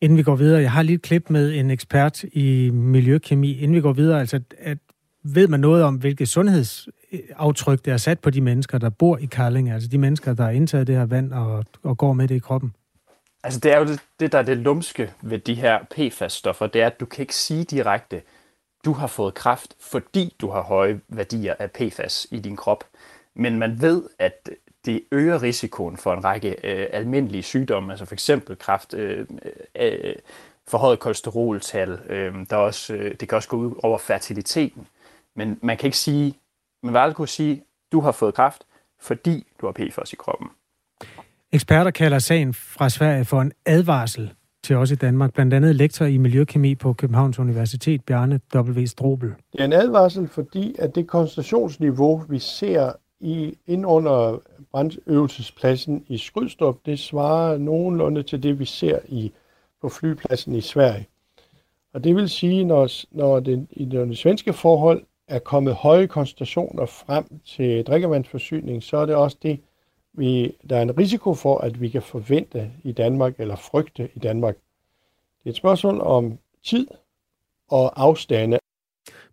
Inden vi går videre, jeg har lige et klip med en ekspert i miljøkemi. Inden vi går videre, altså, at, ved man noget om, hvilket sundhedsaftryk det er sat på de mennesker, der bor i Karling, altså de mennesker, der har indtaget det her vand og, og går med det i kroppen? Altså det er jo det, det, der er det lumske ved de her PFAS-stoffer, det er, at du kan ikke sige direkte, du har fået kræft, fordi du har høje værdier af PFAS i din krop. Men man ved, at det øger risikoen for en række øh, almindelige sygdomme, altså for eksempel kræft, øh, øh, øh forhøjet kolesteroltal, øh, der også, øh, det kan også gå ud over fertiliteten. Men man kan ikke sige, man vil aldrig kunne sige, du har fået kræft, fordi du har PFAS i kroppen. Eksperter kalder sagen fra Sverige for en advarsel til os i Danmark, blandt andet lektor i miljøkemi på Københavns Universitet, Bjarne W. Strobel. Det er en advarsel, fordi at det koncentrationsniveau, vi ser i, ind under brandøvelsespladsen i Skrydstrup, det svarer nogenlunde til det, vi ser i, på flypladsen i Sverige. Og det vil sige, når, når det, i det svenske forhold er kommet høje koncentrationer frem til drikkevandsforsyning, så er det også det, vi, der er en risiko for, at vi kan forvente i Danmark, eller frygte i Danmark. Det er et spørgsmål om tid og afstande.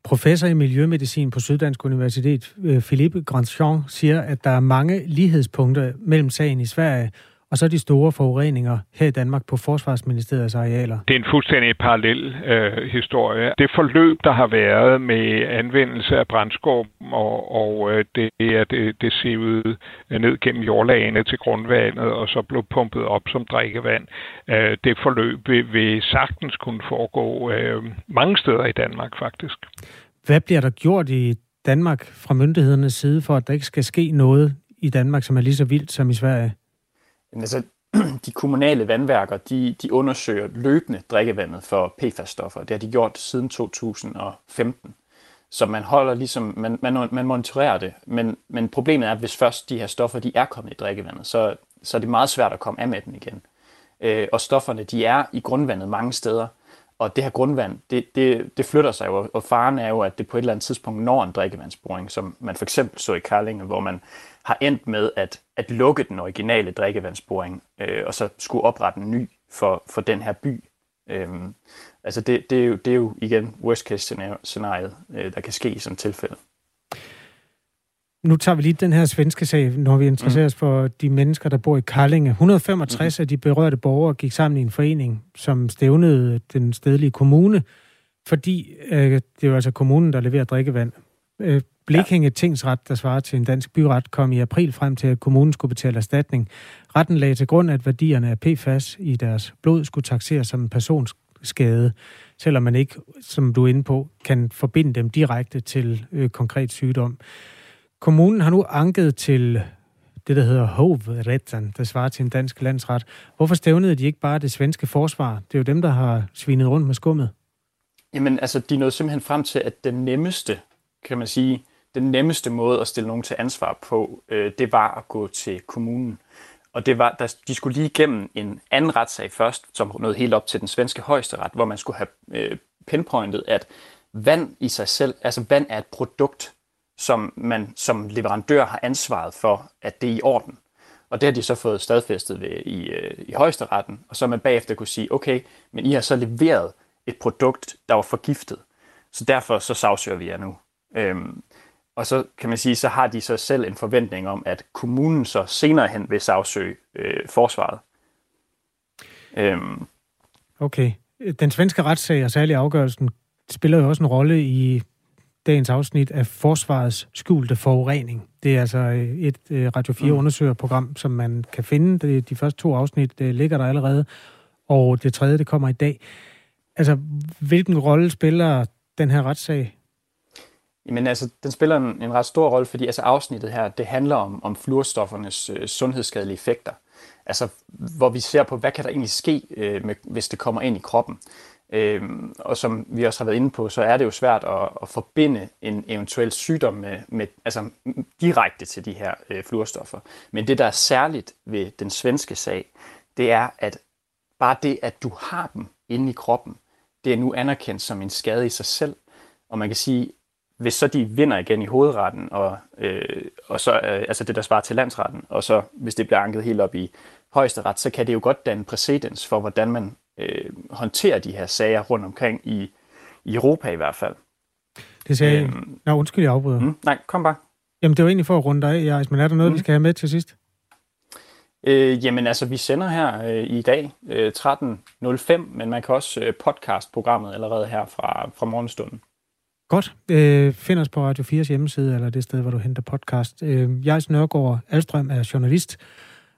Professor i miljømedicin på Syddansk Universitet, øh, Philippe Grandjean, siger, at der er mange lighedspunkter mellem sagen i Sverige og så de store forureninger her i Danmark på Forsvarsministeriets arealer. Det er en fuldstændig parallel øh, historie. Det forløb, der har været med anvendelse af brændskorp, og, og øh, det er det, det ud ned gennem jordlagene til grundvandet, og så blev pumpet op som drikkevand. Øh, det forløb vil, vil sagtens kunne foregå øh, mange steder i Danmark, faktisk. Hvad bliver der gjort i Danmark fra myndighedernes side, for at der ikke skal ske noget i Danmark, som er lige så vildt som i Sverige? Jamen, altså, [clears throat] de kommunale vandværker, de, de undersøger løbende drikkevandet for PFAS-stoffer. Det har de gjort siden 2015. Så man holder ligesom, man, man, man monitorerer det. Men, men problemet er, at hvis først de her stoffer, de er kommet i drikkevandet, så, så er det meget svært at komme af med dem igen. Øh, og stofferne, de er i grundvandet mange steder. Og det her grundvand, det, det, det flytter sig jo, og faren er jo, at det på et eller andet tidspunkt når en drikkevandsboring, som man for eksempel så i Karlinge, hvor man har endt med at, at lukke den originale drikkevandsboring, øh, og så skulle oprette en ny for, for den her by. Øhm, altså det, det, er jo, det er jo igen worst case scenariet, øh, der kan ske i sådan et tilfælde. Nu tager vi lige den her svenske sag, når vi interesserer os mm. for de mennesker, der bor i Karlinge. 165 mm. af de berørte borgere gik sammen i en forening, som stævnede den stedlige kommune, fordi øh, det er altså kommunen, der leverer drikkevand. Øh, Blikhænge Tingsret, der svarer til en dansk byret, kom i april frem til, at kommunen skulle betale erstatning. Retten lagde til grund, at værdierne af PFAS i deres blod skulle taxeres som en personsskade, selvom man ikke, som du er inde på, kan forbinde dem direkte til øh, konkret sygdom. Kommunen har nu anket til det, der hedder Hovretten, der svarer til en dansk landsret. Hvorfor stævnede de ikke bare det svenske forsvar? Det er jo dem, der har svinet rundt med skummet. Jamen, altså, de nåede simpelthen frem til, at den nemmeste, kan man sige, den nemmeste måde at stille nogen til ansvar på, øh, det var at gå til kommunen. Og det var, der, de skulle lige igennem en anden retssag først, som nåede helt op til den svenske højesteret, hvor man skulle have øh, pinpointet, at vand i sig selv, altså vand er et produkt, som man som leverandør har ansvaret for, at det er i orden. Og det har de så fået stadfæstet ved, i, øh, i højesteretten, og så man bagefter kunne sige, okay, men I har så leveret et produkt, der var forgiftet, så derfor så sagsøger vi jer nu. Øhm, og så kan man sige, så har de så selv en forventning om, at kommunen så senere hen vil sagsøge øh, forsvaret. Øhm. Okay. Den svenske retssag og særlig afgørelsen spiller jo også en rolle i dagens afsnit af Forsvarets skjulte forurening. Det er altså øh, et øh, Radio 4 mm. undersøgerprogram, som man kan finde. De første to afsnit ligger der allerede, og det tredje det kommer i dag. Altså, hvilken rolle spiller den her retssag? Jamen altså, den spiller en, en ret stor rolle, fordi altså afsnittet her, det handler om, om fluorstoffernes øh, sundhedsskadelige effekter. Altså, hvor vi ser på, hvad kan der egentlig ske, øh, med, hvis det kommer ind i kroppen. Øhm, og som vi også har været inde på, så er det jo svært at, at forbinde en eventuel sygdom med, med, altså, direkte til de her øh, fluorstoffer. Men det, der er særligt ved den svenske sag, det er, at bare det, at du har dem inde i kroppen, det er nu anerkendt som en skade i sig selv. Og man kan sige, hvis så de vinder igen i hovedretten, og, øh, og så, øh, altså det, der svarer til landsretten, og så hvis det bliver anket helt op i højesteret, så kan det jo godt danne præcedens for, hvordan man øh, håndterer de her sager rundt omkring i, i Europa i hvert fald. Det sagde øhm, Nå, undskyld, jeg afbryder. Mm, nej, kom bare. Jamen, det var egentlig for at runde dig af, men er der noget, mm. vi skal have med til sidst? Øh, jamen altså, vi sender her øh, i dag øh, 13.05, men man kan også øh, podcast programmet allerede her fra, fra morgenstunden. Godt. Øh, find os på Radio 4's hjemmeside, eller det sted, hvor du henter podcast. Øh, jeg, Nørgaard Alstrøm, er journalist,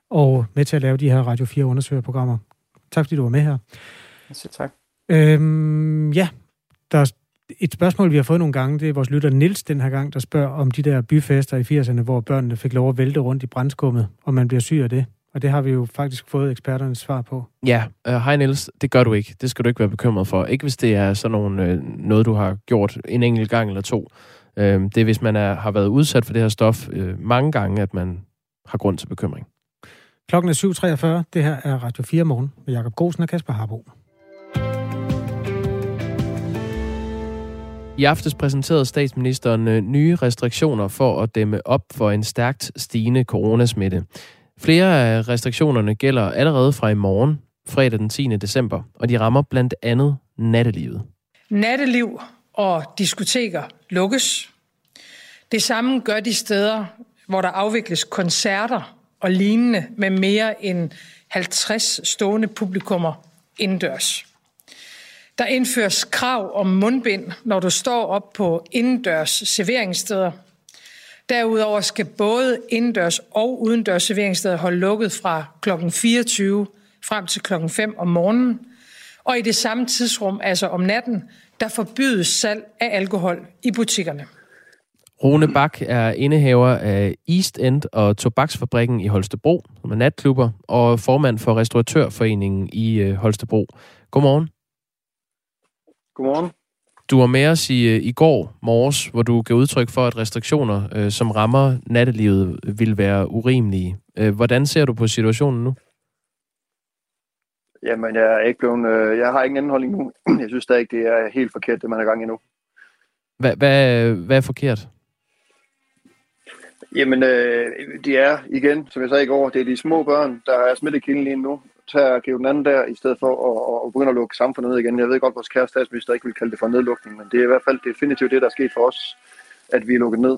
og med til at lave de her Radio 4 undersøgerprogrammer. Tak fordi du var med her. Jeg siger tak. Øhm, ja, der er et spørgsmål, vi har fået nogle gange, det er vores lytter Nils den her gang, der spørger om de der byfester i 80'erne, hvor børnene fik lov at vælte rundt i brændskummet, og man bliver syg af det. Og det har vi jo faktisk fået eksperternes svar på. Ja, øh, hej uh, Niels, det gør du ikke. Det skal du ikke være bekymret for. Ikke hvis det er sådan nogle, uh, noget, du har gjort en enkelt gang eller to. Uh, det er, hvis man er, har været udsat for det her stof uh, mange gange, at man har grund til bekymring. Klokken er 7.43. Det her er Radio 4 morgen med Jakob Grosen og Kasper Harbo. I aftes præsenterede statsministeren nye restriktioner for at dæmme op for en stærkt stigende coronasmitte. Flere af restriktionerne gælder allerede fra i morgen, fredag den 10. december, og de rammer blandt andet nattelivet. Natteliv og diskoteker lukkes. Det samme gør de steder, hvor der afvikles koncerter og lignende med mere end 50 stående publikummer indendørs. Der indføres krav om mundbind, når du står op på indendørs serveringssteder – Derudover skal både indendørs og udendørs serveringssteder holde lukket fra kl. 24 frem til kl. 5 om morgenen. Og i det samme tidsrum, altså om natten, der forbydes salg af alkohol i butikkerne. Rune Bak er indehaver af East End og Tobaksfabrikken i Holstebro, som er natklubber, og formand for Restauratørforeningen i øh, Holstebro. Godmorgen. Godmorgen. Du var med os i, i går morges, hvor du gav udtryk for, at restriktioner, øh, som rammer nattelivet, vil være urimelige. Øh, hvordan ser du på situationen nu? Jamen, jeg er ikke blevet, øh, jeg har ingen anholdning nu. [clears throat] Jeg synes stadig, det er helt forkert, det man er gang i nu. Hvad, hvad, hvad er forkert? Jamen, øh, det er igen, som jeg sagde i går, det er de små børn, der er smittekilden lige nu. Tag give den anden der, i stedet for at, at begynde at lukke samfundet ned igen. Jeg ved godt, at vores kære statsminister ikke vil kalde det for nedlukning, men det er i hvert fald definitivt det, der er sket for os, at vi er lukket ned.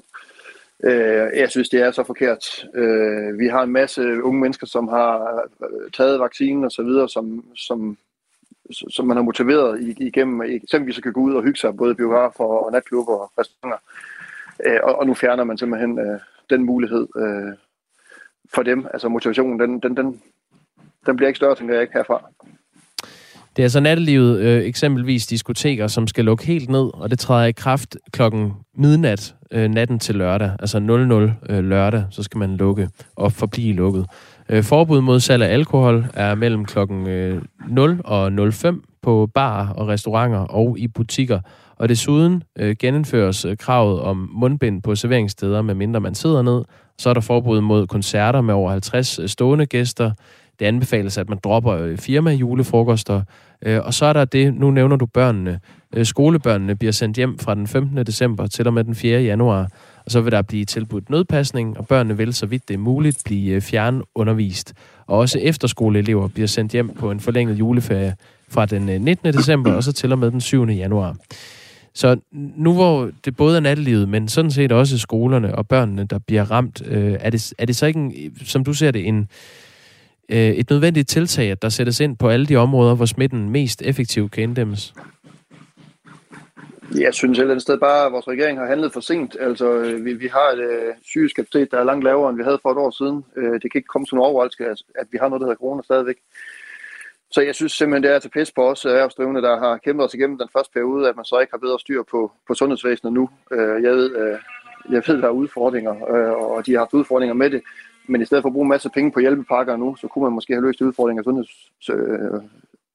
Øh, jeg synes, det er så forkert. Øh, vi har en masse unge mennesker, som har øh, taget vaccinen og så videre, som, som, som man har motiveret igennem, eksempelvis at kan gå ud og hygge sig, både biografer og natklubber og restauranter. Øh, og, og nu fjerner man simpelthen øh, den mulighed øh, for dem. Altså motivationen, den, den, den, den bliver ikke større, tænker jeg ikke herfra. Det er altså nattelivet, øh, eksempelvis diskoteker, som skal lukke helt ned, og det træder i kraft klokken midnat øh, natten til lørdag, altså 00 øh, lørdag, så skal man lukke og forblive lukket. Øh, forbud mod salg af alkohol er mellem klokken øh, 0 og 05 på barer og restauranter og i butikker. Og desuden øh, genindføres øh, kravet om mundbind på serveringssteder, medmindre man sidder ned. Så er der forbud mod koncerter med over 50 øh, stående gæster. Det anbefales, at man dropper øh, firma julefrokoster. Øh, og så er der det, nu nævner du børnene. Øh, skolebørnene bliver sendt hjem fra den 15. december til og med den 4. januar. Og så vil der blive tilbudt nødpasning, og børnene vil, så vidt det er muligt, blive øh, fjernundervist. Og også efterskoleelever bliver sendt hjem på en forlænget juleferie fra den øh, 19. december og så til og med den 7. januar. Så nu hvor det både er nattelivet, men sådan set også skolerne og børnene, der bliver ramt, øh, er, det, er det så ikke, en, som du ser det, en, øh, et nødvendigt tiltag, at der sættes ind på alle de områder, hvor smitten mest effektivt kan inddæmmes? Jeg synes et eller andet sted bare, at vores regering har handlet for sent. Altså, øh, vi, vi har et øh, sygeskapacitet, der er langt lavere, end vi havde for et år siden. Øh, det kan ikke komme som en overraskelse, at, at vi har noget, der hedder corona stadigvæk. Så jeg synes simpelthen, det er til pis på os erhvervsdrivende, der har kæmpet os igennem den første periode, at man så ikke har bedre styr på, på sundhedsvæsenet nu. Øh, jeg ved, øh, jeg ved, der er udfordringer, øh, og de har haft udfordringer med det. Men i stedet for at bruge en masse penge på hjælpepakker nu, så kunne man måske have løst udfordringer af sundheds,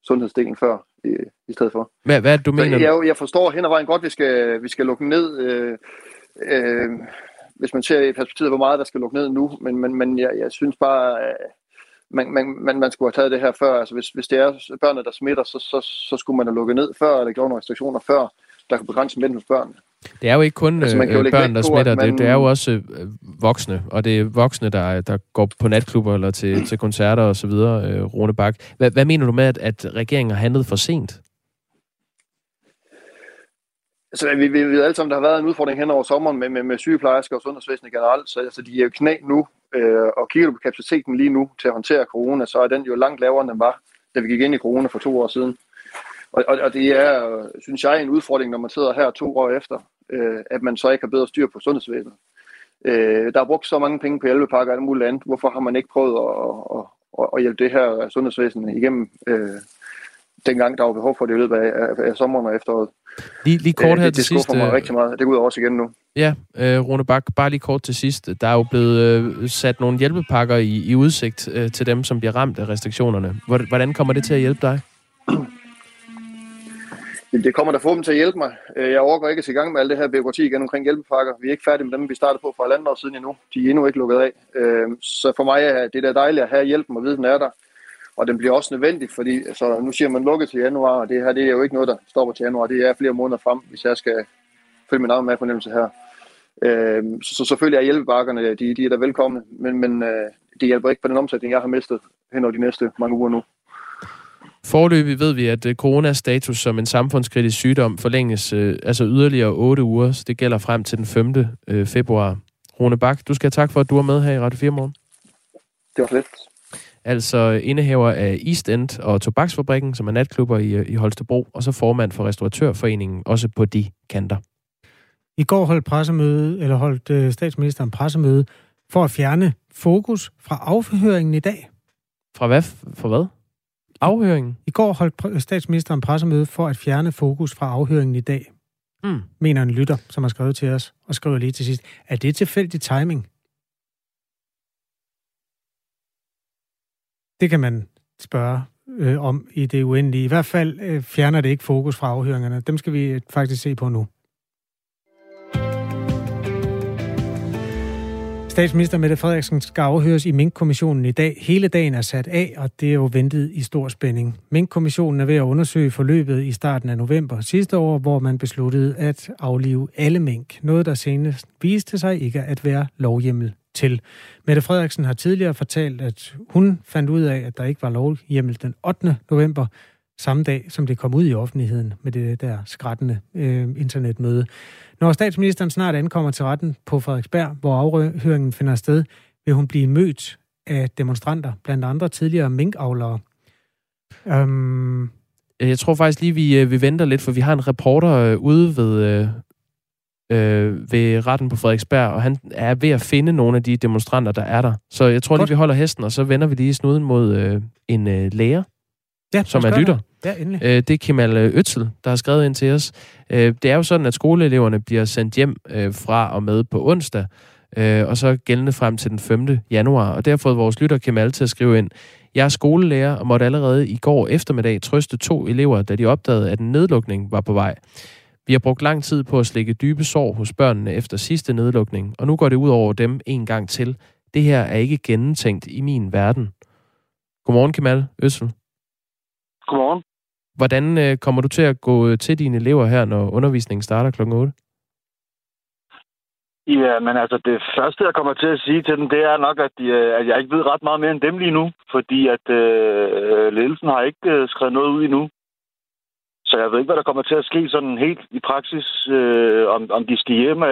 sundhedsdelen før i, i stedet for. Hvad, hvad du mener? jeg, jeg forstår hen ad vejen godt, at vi skal, vi skal lukke ned, øh, øh, hvis man ser i perspektivet, hvor meget der skal lukke ned nu. Men, men, men jeg, jeg synes bare, øh, man, man, man, man skulle have taget det her før. Altså hvis, hvis det er børnene, der smitter, så, så, så skulle man have lukket ned før, eller gjort nogle restriktioner før, der kunne begrænse smitten hos børnene. Det er jo ikke kun altså, jo øh, børn, der smitter, man... det, det er jo også øh, voksne, og det er voksne, der, der går på natklubber eller til, til koncerter osv., øh, Rune Bak. Hvad, hvad mener du med, at, at regeringen har handlet for sent? Altså, vi, vi ved alle sammen, der har været en udfordring hen over sommeren med, med, med sygeplejersker og sundhedsvæsenet generelt, så altså, de er jo knæ nu, øh, og kigger du på kapaciteten lige nu til at håndtere corona, så er den jo langt lavere, end den var, da vi gik ind i corona for to år siden. Og, og, og det er, synes jeg, en udfordring, når man sidder her to år efter, øh, at man så ikke har bedre styr på sundhedsvæsenet. Øh, der er brugt så mange penge på hjælpepakker og alt muligt andet. Hvorfor har man ikke prøvet at, at, at, at hjælpe det her sundhedsvæsen igennem øh, dengang, der var behov for det i løbet af, af, af sommeren og efteråret? Lige, lige kort her øh, det, til sidst. Det mig rigtig meget. Det går ud over os igen nu. Ja, øh, Rune Bak, bare lige kort til sidst. Der er jo blevet øh, sat nogle hjælpepakker i, i udsigt øh, til dem, som bliver ramt af restriktionerne. Hvordan kommer det til at hjælpe dig? [clears throat] Det kommer der forhåbentlig til at hjælpe mig. Øh, jeg overgår ikke til gang med alt det her byråkrati igen omkring hjælpepakker. Vi er ikke færdige med dem, vi startede på for halvandet år siden endnu. De er endnu ikke lukket af. Øh, så for mig er det der dejligt at have hjælpen og vide, den er der. Og den bliver også nødvendig, fordi så nu siger man lukket til januar, og det her det er jo ikke noget, der stopper til januar. Det er flere måneder frem, hvis jeg skal følge min egen fornemmelse her. Øh, så, så selvfølgelig er hjælpebakkerne, de, de er da velkomne, men, men det hjælper ikke på den omsætning, jeg har mistet hen over de næste mange uger nu. Forløbig ved vi, at øh, coronastatus som en samfundskritisk sygdom forlænges øh, altså yderligere 8 uger, så det gælder frem til den 5. Øh, februar. Rune Bak, du skal have tak for, at du er med her i Radio 4 morgen. Det var lidt. Altså indehaver af East End og Tobaksfabrikken, som er natklubber i, i Holstebro, og så formand for Restauratørforeningen, også på de kanter. I går holdt, pressemøde, eller holdt statsministeren pressemøde for at fjerne fokus fra afhøringen i dag. Fra hvad? For hvad? Afhøringen? I går holdt statsministeren pressemøde for at fjerne fokus fra afhøringen i dag. Mm. Mener en lytter, som har skrevet til os, og skriver lige til sidst. Er det tilfældig timing? Det kan man spørge øh, om i det uendelige. I hvert fald øh, fjerner det ikke fokus fra afhøringerne. Dem skal vi øh, faktisk se på nu. Statsminister Mette Frederiksen skal afhøres i Mink-kommissionen i dag. Hele dagen er sat af, og det er jo ventet i stor spænding. Mink-kommissionen er ved at undersøge forløbet i starten af november sidste år, hvor man besluttede at aflive alle mink. Noget, der senest viste sig ikke at være lovhjemmel til. Mette Frederiksen har tidligere fortalt, at hun fandt ud af, at der ikke var lovhjemmel den 8. november, samme dag, som det kom ud i offentligheden med det der skrættende øh, internetmøde. Når statsministeren snart ankommer til retten på Frederiksberg, hvor afhøringen finder sted, vil hun blive mødt af demonstranter, blandt andre tidligere minkavlere. Um... Jeg tror faktisk lige, vi, øh, vi venter lidt, for vi har en reporter øh, ude ved, øh, øh, ved retten på Frederiksberg, og han er ved at finde nogle af de demonstranter, der er der. Så jeg tror Godt. lige, vi holder hesten, og så vender vi lige snuden mod øh, en øh, lærer, ja, som er lytter. Ja, endelig. Øh, det er Kemal Øtzel, der har skrevet ind til os. Øh, det er jo sådan, at skoleeleverne bliver sendt hjem øh, fra og med på onsdag, øh, og så gældende frem til den 5. januar. Og der har fået vores lytter Kemal til at skrive ind, jeg er skolelærer og måtte allerede i går eftermiddag trøste to elever, da de opdagede, at en nedlukning var på vej. Vi har brugt lang tid på at slække dybe sår hos børnene efter sidste nedlukning, og nu går det ud over dem en gang til. Det her er ikke gennemtænkt i min verden. Godmorgen, Kemal Øssel. Godmorgen. Hvordan øh, kommer du til at gå øh, til dine elever her, når undervisningen starter kl. 8? Ja, men altså det første, jeg kommer til at sige til dem, det er nok, at, de, øh, at jeg ikke ved ret meget mere end dem lige nu, fordi at øh, ledelsen har ikke øh, skrevet noget ud endnu. Så jeg ved ikke, hvad der kommer til at ske sådan helt i praksis, øh, om, om de skal hjem.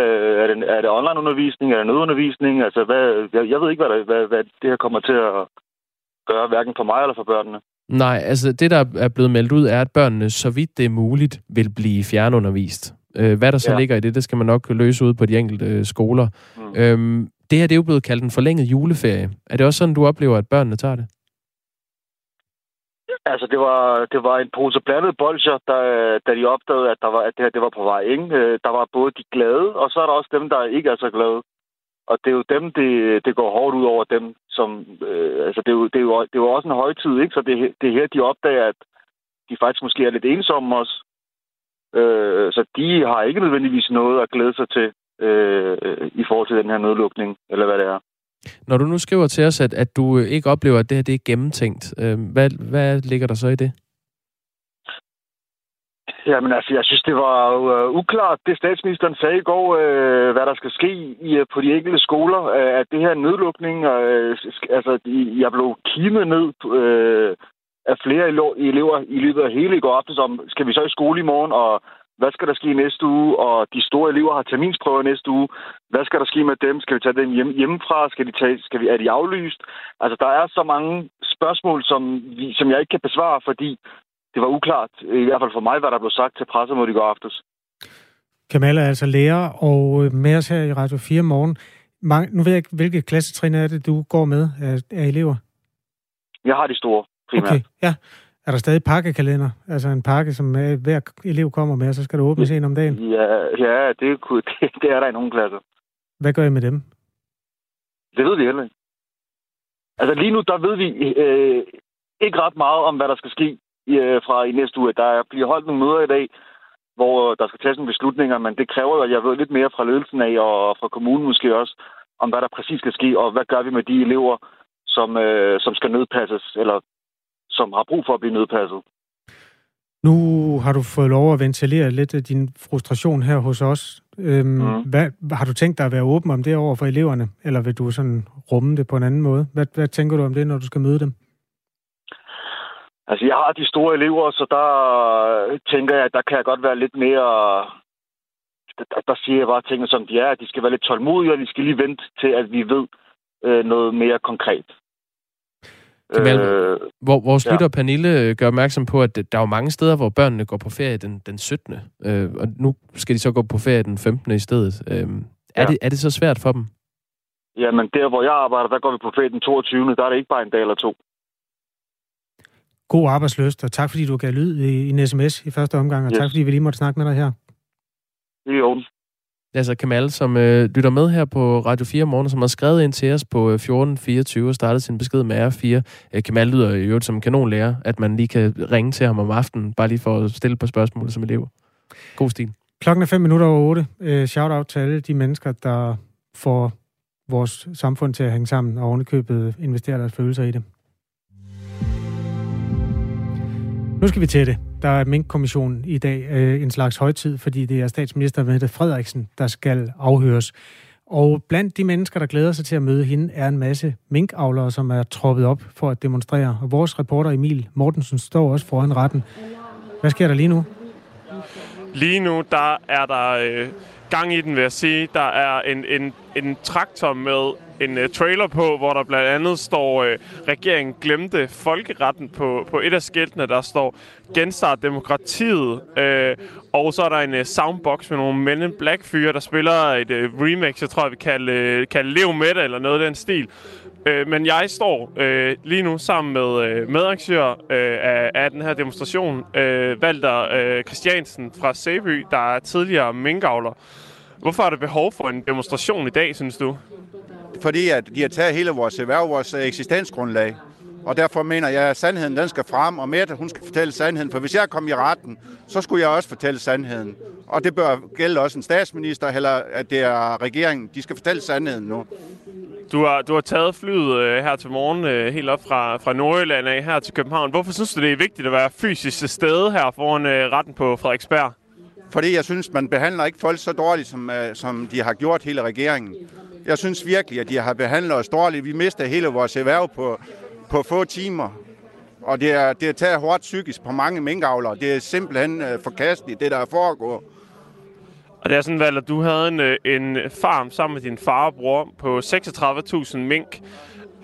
Er det, er det online-undervisning? Er det nødundervisning? Altså, hvad, jeg, jeg ved ikke, hvad, der, hvad, hvad det her kommer til at gøre, hverken for mig eller for børnene. Nej, altså det, der er blevet meldt ud, er, at børnene, så vidt det er muligt, vil blive fjernundervist. Øh, hvad der så ja. ligger i det, det skal man nok løse ud på de enkelte øh, skoler. Mm. Øhm, det her det er jo blevet kaldt en forlænget juleferie. Er det også sådan, du oplever, at børnene tager det? Altså, det var, det var en pose blandet bolcher, da, da de opdagede, at, der var, at det her det var på vej. Ikke? Øh, der var både de glade, og så er der også dem, der ikke er så glade. Og det er jo dem, det, det går hårdt ud over dem, som... Øh, altså, det er, jo, det, er jo, det er jo også en højtid, ikke? Så det, det er her, de opdager, at de faktisk måske er lidt ensomme også. Øh, så de har ikke nødvendigvis noget at glæde sig til øh, i forhold til den her nedlukning, eller hvad det er. Når du nu skriver til os, at, at du øh, ikke oplever, at det her det er gennemtænkt, øh, hvad, hvad ligger der så i det? Jamen altså, jeg synes, det var øh, uklart, det statsministeren sagde i går, øh, hvad der skal ske i, øh, på de enkelte skoler. øh, at det her nedlukning, uh, altså, jeg blev kimet ned øh, af flere elever i løbet af hele i går aftes om, skal vi så i skole i morgen, og hvad skal der ske næste uge? Og de store elever har terminsprøver næste uge. Hvad skal der ske med dem? Skal vi tage dem hjem, hjemmefra? Skal de tage, skal vi, er de aflyst? Altså, der er så mange spørgsmål, som, vi, som jeg ikke kan besvare, fordi det var uklart, i hvert fald for mig, hvad der blev sagt til pressemødet i går aftes. Kamal er altså lærer og øh, med os her i Radio 4 morgen. Nu ved jeg ikke, hvilke klassetrin er det, du går med af, af elever? Jeg har de store, primært. Okay, ja. Er der stadig pakkekalender? Altså en pakke, som hver elev kommer med, og så skal der åbnes en om dagen? Ja, ja det, [laughs] det, det er der i nogle klasser. Hvad gør I med dem? Det ved vi heller ikke. Altså lige nu, der ved vi øh, ikke ret meget om, hvad der skal ske øh, fra i næste uge. Der bliver holdt nogle møder i dag, hvor der skal tages nogle beslutninger, men det kræver jo, at jeg ved lidt mere fra ledelsen af, og fra kommunen måske også, om hvad der præcis skal ske, og hvad gør vi med de elever, som, øh, som skal nødpasses, eller som har brug for at blive nødpasset. Nu har du fået lov at ventilere lidt af din frustration her hos os. Øhm, mm. hvad, har du tænkt dig at være åben om det over for eleverne, eller vil du sådan rumme det på en anden måde? Hvad, hvad tænker du om det, når du skal møde dem? Altså, jeg har de store elever, så der tænker jeg, at der kan jeg godt være lidt mere... Der, der siger jeg bare tingene, som de er. De skal være lidt tålmodige, og de skal lige vente til, at vi ved øh, noget mere konkret. Kemal, øh, hvor, vores ja. lytter Pernille gør opmærksom på, at der er jo mange steder, hvor børnene går på ferie den, den 17. Øh, og nu skal de så gå på ferie den 15. i stedet. Øh, er, ja. det, er det så svært for dem? Jamen, der hvor jeg arbejder, der går vi på ferie den 22. Der er det ikke bare en dag eller to. God arbejdsløst, og tak fordi du gav lyd i, i en sms i første omgang, og yes. tak fordi vi lige måtte snakke med dig her. Det er Altså Kamal, som øh, lytter med her på Radio 4 morgen, som har skrevet ind til os på øh, 1424 og startet sin besked med R4. Øh, Kamal lyder jo som kanonlærer, at man lige kan ringe til ham om aftenen, bare lige for at stille på spørgsmål som elev. God stil. Klokken er 5 minutter over 8. Øh, shout out til alle de mennesker, der får vores samfund til at hænge sammen, og ovenikøbet investere deres følelser i det. Nu skal vi til det. Der er Mink-kommissionen i dag øh, en slags højtid, fordi det er statsminister Mette Frederiksen, der skal afhøres. Og blandt de mennesker, der glæder sig til at møde hende, er en masse minkavlere, som er troppet op for at demonstrere. Og vores reporter Emil Mortensen står også foran retten. Hvad sker der lige nu? Lige nu, der er der øh, gang i den, vil jeg sige. Der er en, en, en traktor med en uh, trailer på, hvor der blandt andet står, uh, regeringen glemte folkeretten på, på et af skiltene, der står genstart demokratiet. Uh, og så er der en uh, soundbox med nogle Men in Black fyre, der spiller et uh, remix, jeg tror, vi kan, kalde, uh, kalde Lev med det, eller noget af den stil. Øh, men jeg står øh, lige nu sammen med øh, medarrangør øh, af, af den her demonstration, øh, Valter øh, Christiansen fra Sæby, der er tidligere minkavler. Hvorfor er der behov for en demonstration i dag, synes du? Fordi at de har taget hele vores erhverv, vores eksistensgrundlag. Og derfor mener jeg, at sandheden den skal frem, og Mette, hun skal fortælle sandheden. For hvis jeg kom i retten, så skulle jeg også fortælle sandheden. Og det bør gælde også en statsminister, eller at det er regeringen. De skal fortælle sandheden nu. Du har, du har taget flyet øh, her til morgen øh, helt op fra, fra Nordjylland af her til København. Hvorfor synes du, det er vigtigt at være fysisk til stede her foran øh, retten på Frederiksberg? Fordi jeg synes, man behandler ikke folk så dårligt, som, øh, som de har gjort hele regeringen. Jeg synes virkelig, at de har behandlet os dårligt. Vi mister hele vores erhverv på, på få timer. Og det er, det er taget hårdt psykisk på mange minkavlere. Det er simpelthen øh, forkasteligt, det der er foregået. Og det er sådan, Valder, du havde en, øh, en farm sammen med din far og bror på 36.000 mink.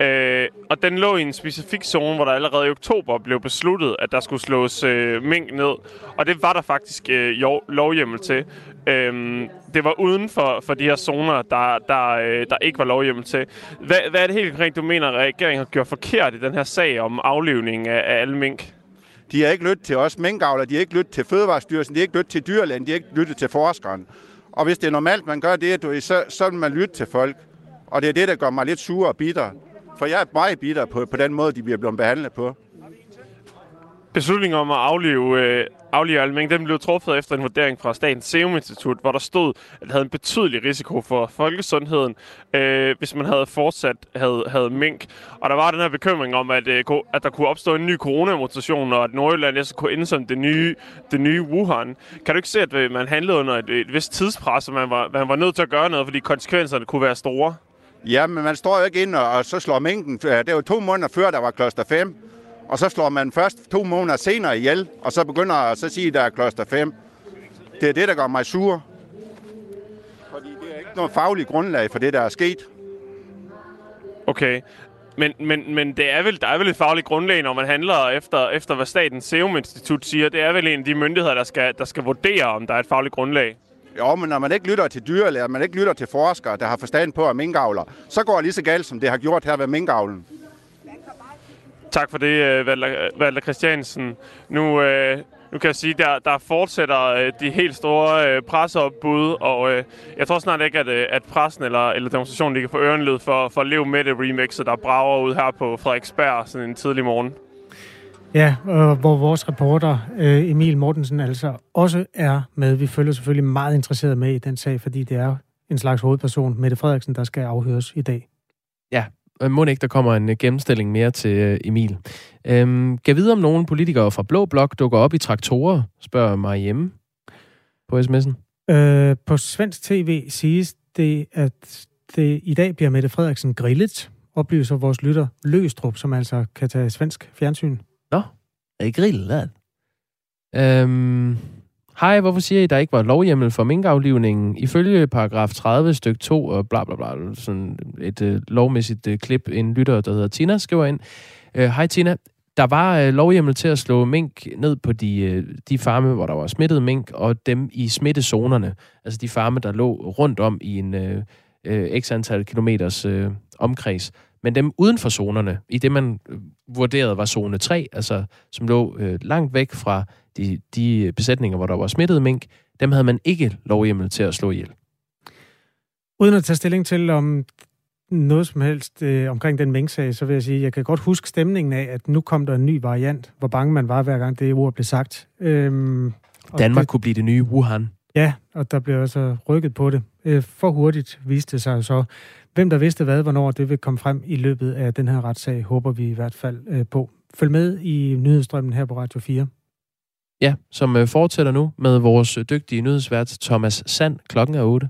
Øh, og den lå i en specifik zone, hvor der allerede i oktober blev besluttet, at der skulle slås øh, mink ned. Og det var der faktisk øh, lovhjemmel til. Øh, det var uden for, for de her zoner, der, der, øh, der ikke var lovhjemmel til. Hvad, hvad er det helt konkret, du mener, at regeringen har gjort forkert i den her sag om aflivning af, af alle mink? De har ikke lyttet til os minkavler, de har ikke lyttet til Fødevarestyrelsen, de har ikke lyttet til dyrlægen, de har ikke lyttet til forskeren. Og hvis det er normalt, man gør det, så, så vil man lytte til folk. Og det er det, der gør mig lidt sur og bitter. For jeg er meget bitter på, på den måde, de bliver blevet behandlet på. Beslutningen om at aflive, øh, aflive Alming, den blev truffet efter en vurdering fra Statens Serum Institut, hvor der stod, at det havde en betydelig risiko for folkesundheden, øh, hvis man havde fortsat havde, havde mink. Og der var den her bekymring om, at, øh, at der kunne opstå en ny coronamutation, og at Nordjylland så kunne ende som det nye, det nye Wuhan. Kan du ikke se, at øh, man handlede under et, et vist tidspres, og man var, man var nødt til at gøre noget, fordi konsekvenserne kunne være store? Ja, men man står jo ikke ind og, og så slår minken. Det var to måneder før, der var kloster 5. Og så slår man først to måneder senere ihjel, og så begynder at så sige, at der er kloster 5. Det er det, der gør mig sur. Fordi det er ikke noget fagligt grundlag for det, der er sket. Okay. Men, men, men det er vel, der er vel et fagligt grundlag, når man handler efter, efter hvad Statens Serum Institut siger. Det er vel en af de myndigheder, der skal, der skal vurdere, om der er et fagligt grundlag. Jo, men når man ikke lytter til dyrlæger, man ikke lytter til forskere, der har forstand på at minkavler, så går det lige så galt, som det har gjort her ved minkavlen. Tak for det, øh, Valder Christiansen. Nu, øh, nu kan jeg sige, der, der fortsætter øh, de helt store øh, presseopbud, og øh, jeg tror snart ikke, at, øh, at pressen eller, eller demonstrationen ligger på ørenled for, for at leve med det remix, der brager ud her på Frederiksberg sådan en tidlig morgen. Ja, øh, hvor vores reporter øh, Emil Mortensen altså også er med. Vi følger selvfølgelig meget interesseret med i den sag, fordi det er en slags hovedperson, Mette Frederiksen, der skal afhøres i dag. Ja, må ikke, der kommer en gennemstilling mere til Emil. Øhm, kan vide, om nogle politikere fra Blå Blok dukker op i traktorer, spørger mig hjemme på sms'en. Øh, på svensk tv siges det, at det i dag bliver Mette Frederiksen grillet, oplyser vores lytter Løstrup, som altså kan tage svensk fjernsyn. Nå, er I grillet? Øhm, Hej, hvorfor siger I, at der ikke var lovhjemmel for minkaflivningen? Ifølge paragraf 30 styk 2 og bla bla bla, sådan et øh, lovmæssigt øh, klip, en lytter, der hedder Tina, skriver ind. Øh, Hej Tina, der var øh, lovhjemmel til at slå mink ned på de, øh, de farme, hvor der var smittet mink, og dem i smittezonerne. Altså de farme, der lå rundt om i en øh, øh, x antal kilometers øh, omkreds. Men dem uden for zonerne, i det man vurderede var zone 3, altså som lå øh, langt væk fra de, de besætninger, hvor der var smittet mink, dem havde man ikke lovhjemmel til at slå ihjel. Uden at tage stilling til, om noget som helst øh, omkring den mænksag, så vil jeg sige, at jeg kan godt huske stemningen af, at nu kom der en ny variant, hvor bange man var, hver gang det ord blev sagt. Øhm, Danmark det, kunne blive det nye Wuhan. Ja, og der blev også rykket på det. Øh, for hurtigt viste det sig så. Hvem der vidste hvad, hvornår det vil komme frem i løbet af den her retssag, håber vi i hvert fald øh, på. Følg med i nyhedsstrømmen her på Radio 4. Ja, som øh, fortsætter nu med vores øh, dygtige nyhedsvært Thomas Sand klokken er 8.